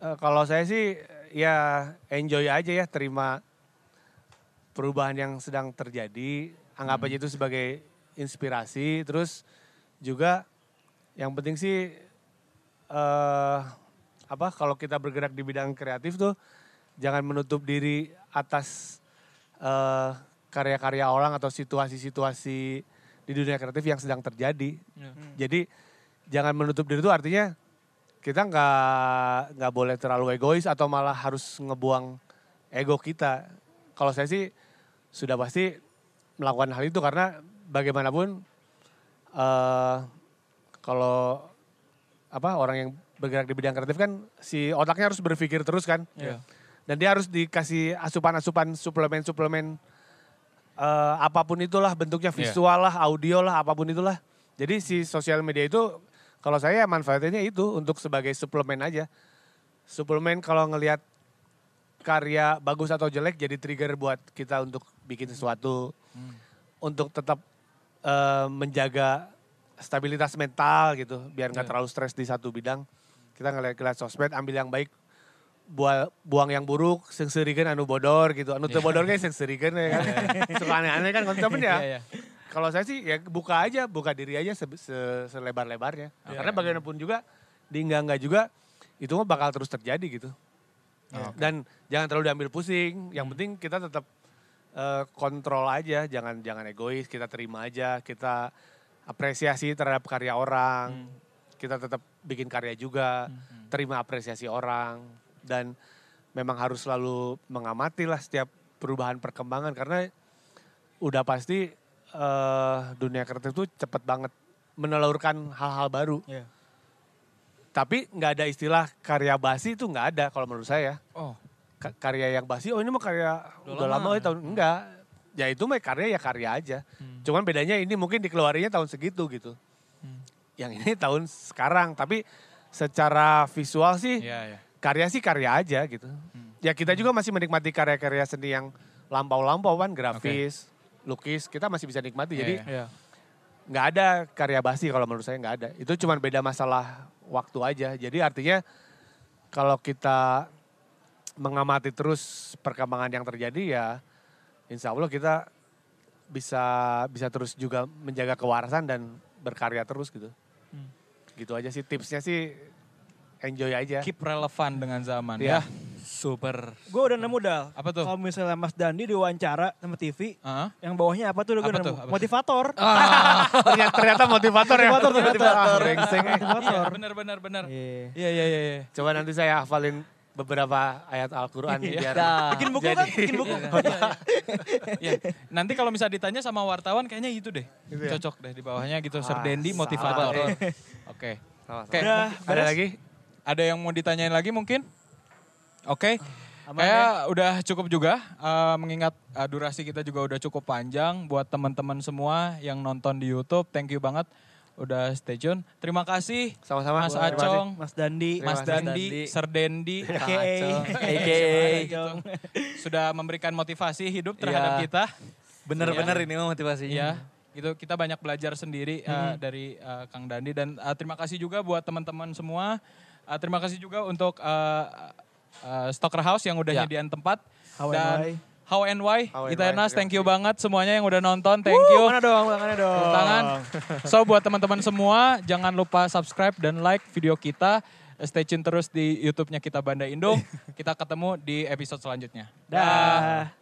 eh, kalau saya sih ya enjoy aja ya, terima perubahan yang sedang terjadi, anggap aja itu sebagai inspirasi. Terus juga yang penting sih, eh, apa? Kalau kita bergerak di bidang kreatif tuh, jangan menutup diri atas eh, karya-karya orang atau situasi-situasi di dunia kreatif yang sedang terjadi. Jadi jangan menutup diri itu artinya kita nggak nggak boleh terlalu egois atau malah harus ngebuang ego kita. Kalau saya sih sudah pasti melakukan hal itu karena bagaimanapun eh kalau apa orang yang bergerak di bidang kreatif kan si otaknya harus berpikir terus kan. Iya. Dan dia harus dikasih asupan-asupan suplemen-suplemen eh, apa pun itulah bentuknya Iya. visual lah, audio lah, apa pun itulah. Jadi si sosial media itu kalau saya manfaatnya itu untuk sebagai suplemen aja. Suplemen kalau ngelihat karya bagus atau jelek jadi trigger buat kita untuk bikin sesuatu. Untuk tetap eh, menjaga stabilitas mental gitu, biar nggak terlalu stres di satu bidang. Kita ngeliat-ngeliat sosmed, ambil yang baik, buang, buang yang buruk, sengserikan anu bodor gitu. Anu teu bodor kayak sengserikan ya kan. Suka aneh-aneh kan konsepnya ya. Iya, iya. Kalau saya sih ya buka aja, buka diri aja se- se- selebar-lebarnya. Karena bagaimanapun juga, di enggak-enggak juga, itu mah bakal terus terjadi gitu. Dan jangan terlalu diambil pusing, yang penting kita tetap eh, kontrol aja, jangan jangan egois, kita terima aja, kita apresiasi terhadap karya orang, kita tetap bikin karya juga, terima apresiasi orang, dan memang harus selalu mengamati lah setiap perubahan perkembangan karena udah pasti eh, dunia kreatif itu cepet banget menelurkan hal-hal baru. Iya. Tapi nggak ada istilah karya basi itu nggak ada kalau menurut saya. Oh, Ka- karya yang basi, oh ini mah karya Udah udah, lama. lama, ya tahun enggak. Ya itu mah karya ya karya aja. Cuman bedanya ini mungkin dikeluarinya tahun segitu gitu. Yang ini tahun sekarang, tapi secara visual sih iya, iya. Karya sih karya aja gitu. Ya kita juga masih menikmati karya-karya seni yang lampau-lampau kan, grafis, lukis, kita masih bisa nikmati. Iya, Jadi iya. Iya. nggak ada karya basi kalau menurut saya nggak ada. Itu cuma beda masalah waktu aja. Jadi artinya kalau kita mengamati terus perkembangan yang terjadi ya insya Allah kita bisa bisa terus juga menjaga kewarasan dan berkarya terus gitu. Gitu aja sih tipsnya sih enjoy aja. Keep relevan dengan zaman Iya. ya. Super. Gue udah nemu dal. Apa tuh? Kalau misalnya Mas Dandi diwawancara sama TV, Heeh. yang bawahnya apa tuh udah gue Apa nemu. tuh? Apa? Motivator. ternyata, ternyata motivator ya. Motivator ternyata. Ah, brengsek. Iya, Motivator. benar benar benar. Iya. Iya iya iya. iya. Coba nanti saya hafalin beberapa ayat Al-Quran biar Dah. Bikin buku Jadi- kan? Bikin buku. Iya. Nanti kalau misalnya ditanya sama wartawan kayaknya itu deh. Gitu ya? Cocok deh di bawahnya gitu. Ah, Serdendi salah. motivator. Oke. Sama-sama. Oke. Udah, Ada lagi? Ada yang mau ditanyain lagi mungkin? Oke. Aman Kayak udah cukup juga eh, mengingat eh, durasi kita juga udah cukup panjang buat teman-teman semua yang nonton di YouTube. Thank you banget udah stay tune. Terima kasih Sama-sama. Mas. Acong, Mas Dandi. Terima Mas. Dandi, Dandi. Serdendi AKA. AKA. sudah memberikan motivasi hidup terhadap Iya. kita. Bener-bener ini mah motivasinya. Iya, gitu kita banyak belajar sendiri uh, dari uh, Kang Dandi dan uh, terima kasih juga buat teman-teman semua. Uh, terima kasih juga untuk uh, uh, Stoker House yang udah Ya. nyediain tempat How and dan why. How and Why, How and Itenas, Why, thank you banget semuanya yang udah nonton, thank you. Mana dong, tangannya dong. Tepuk tangan. So buat teman-teman semua, jangan lupa subscribe dan like video kita. Stay tune terus di YouTube-nya kita Banda Indung. kita ketemu di episode selanjutnya. Dah.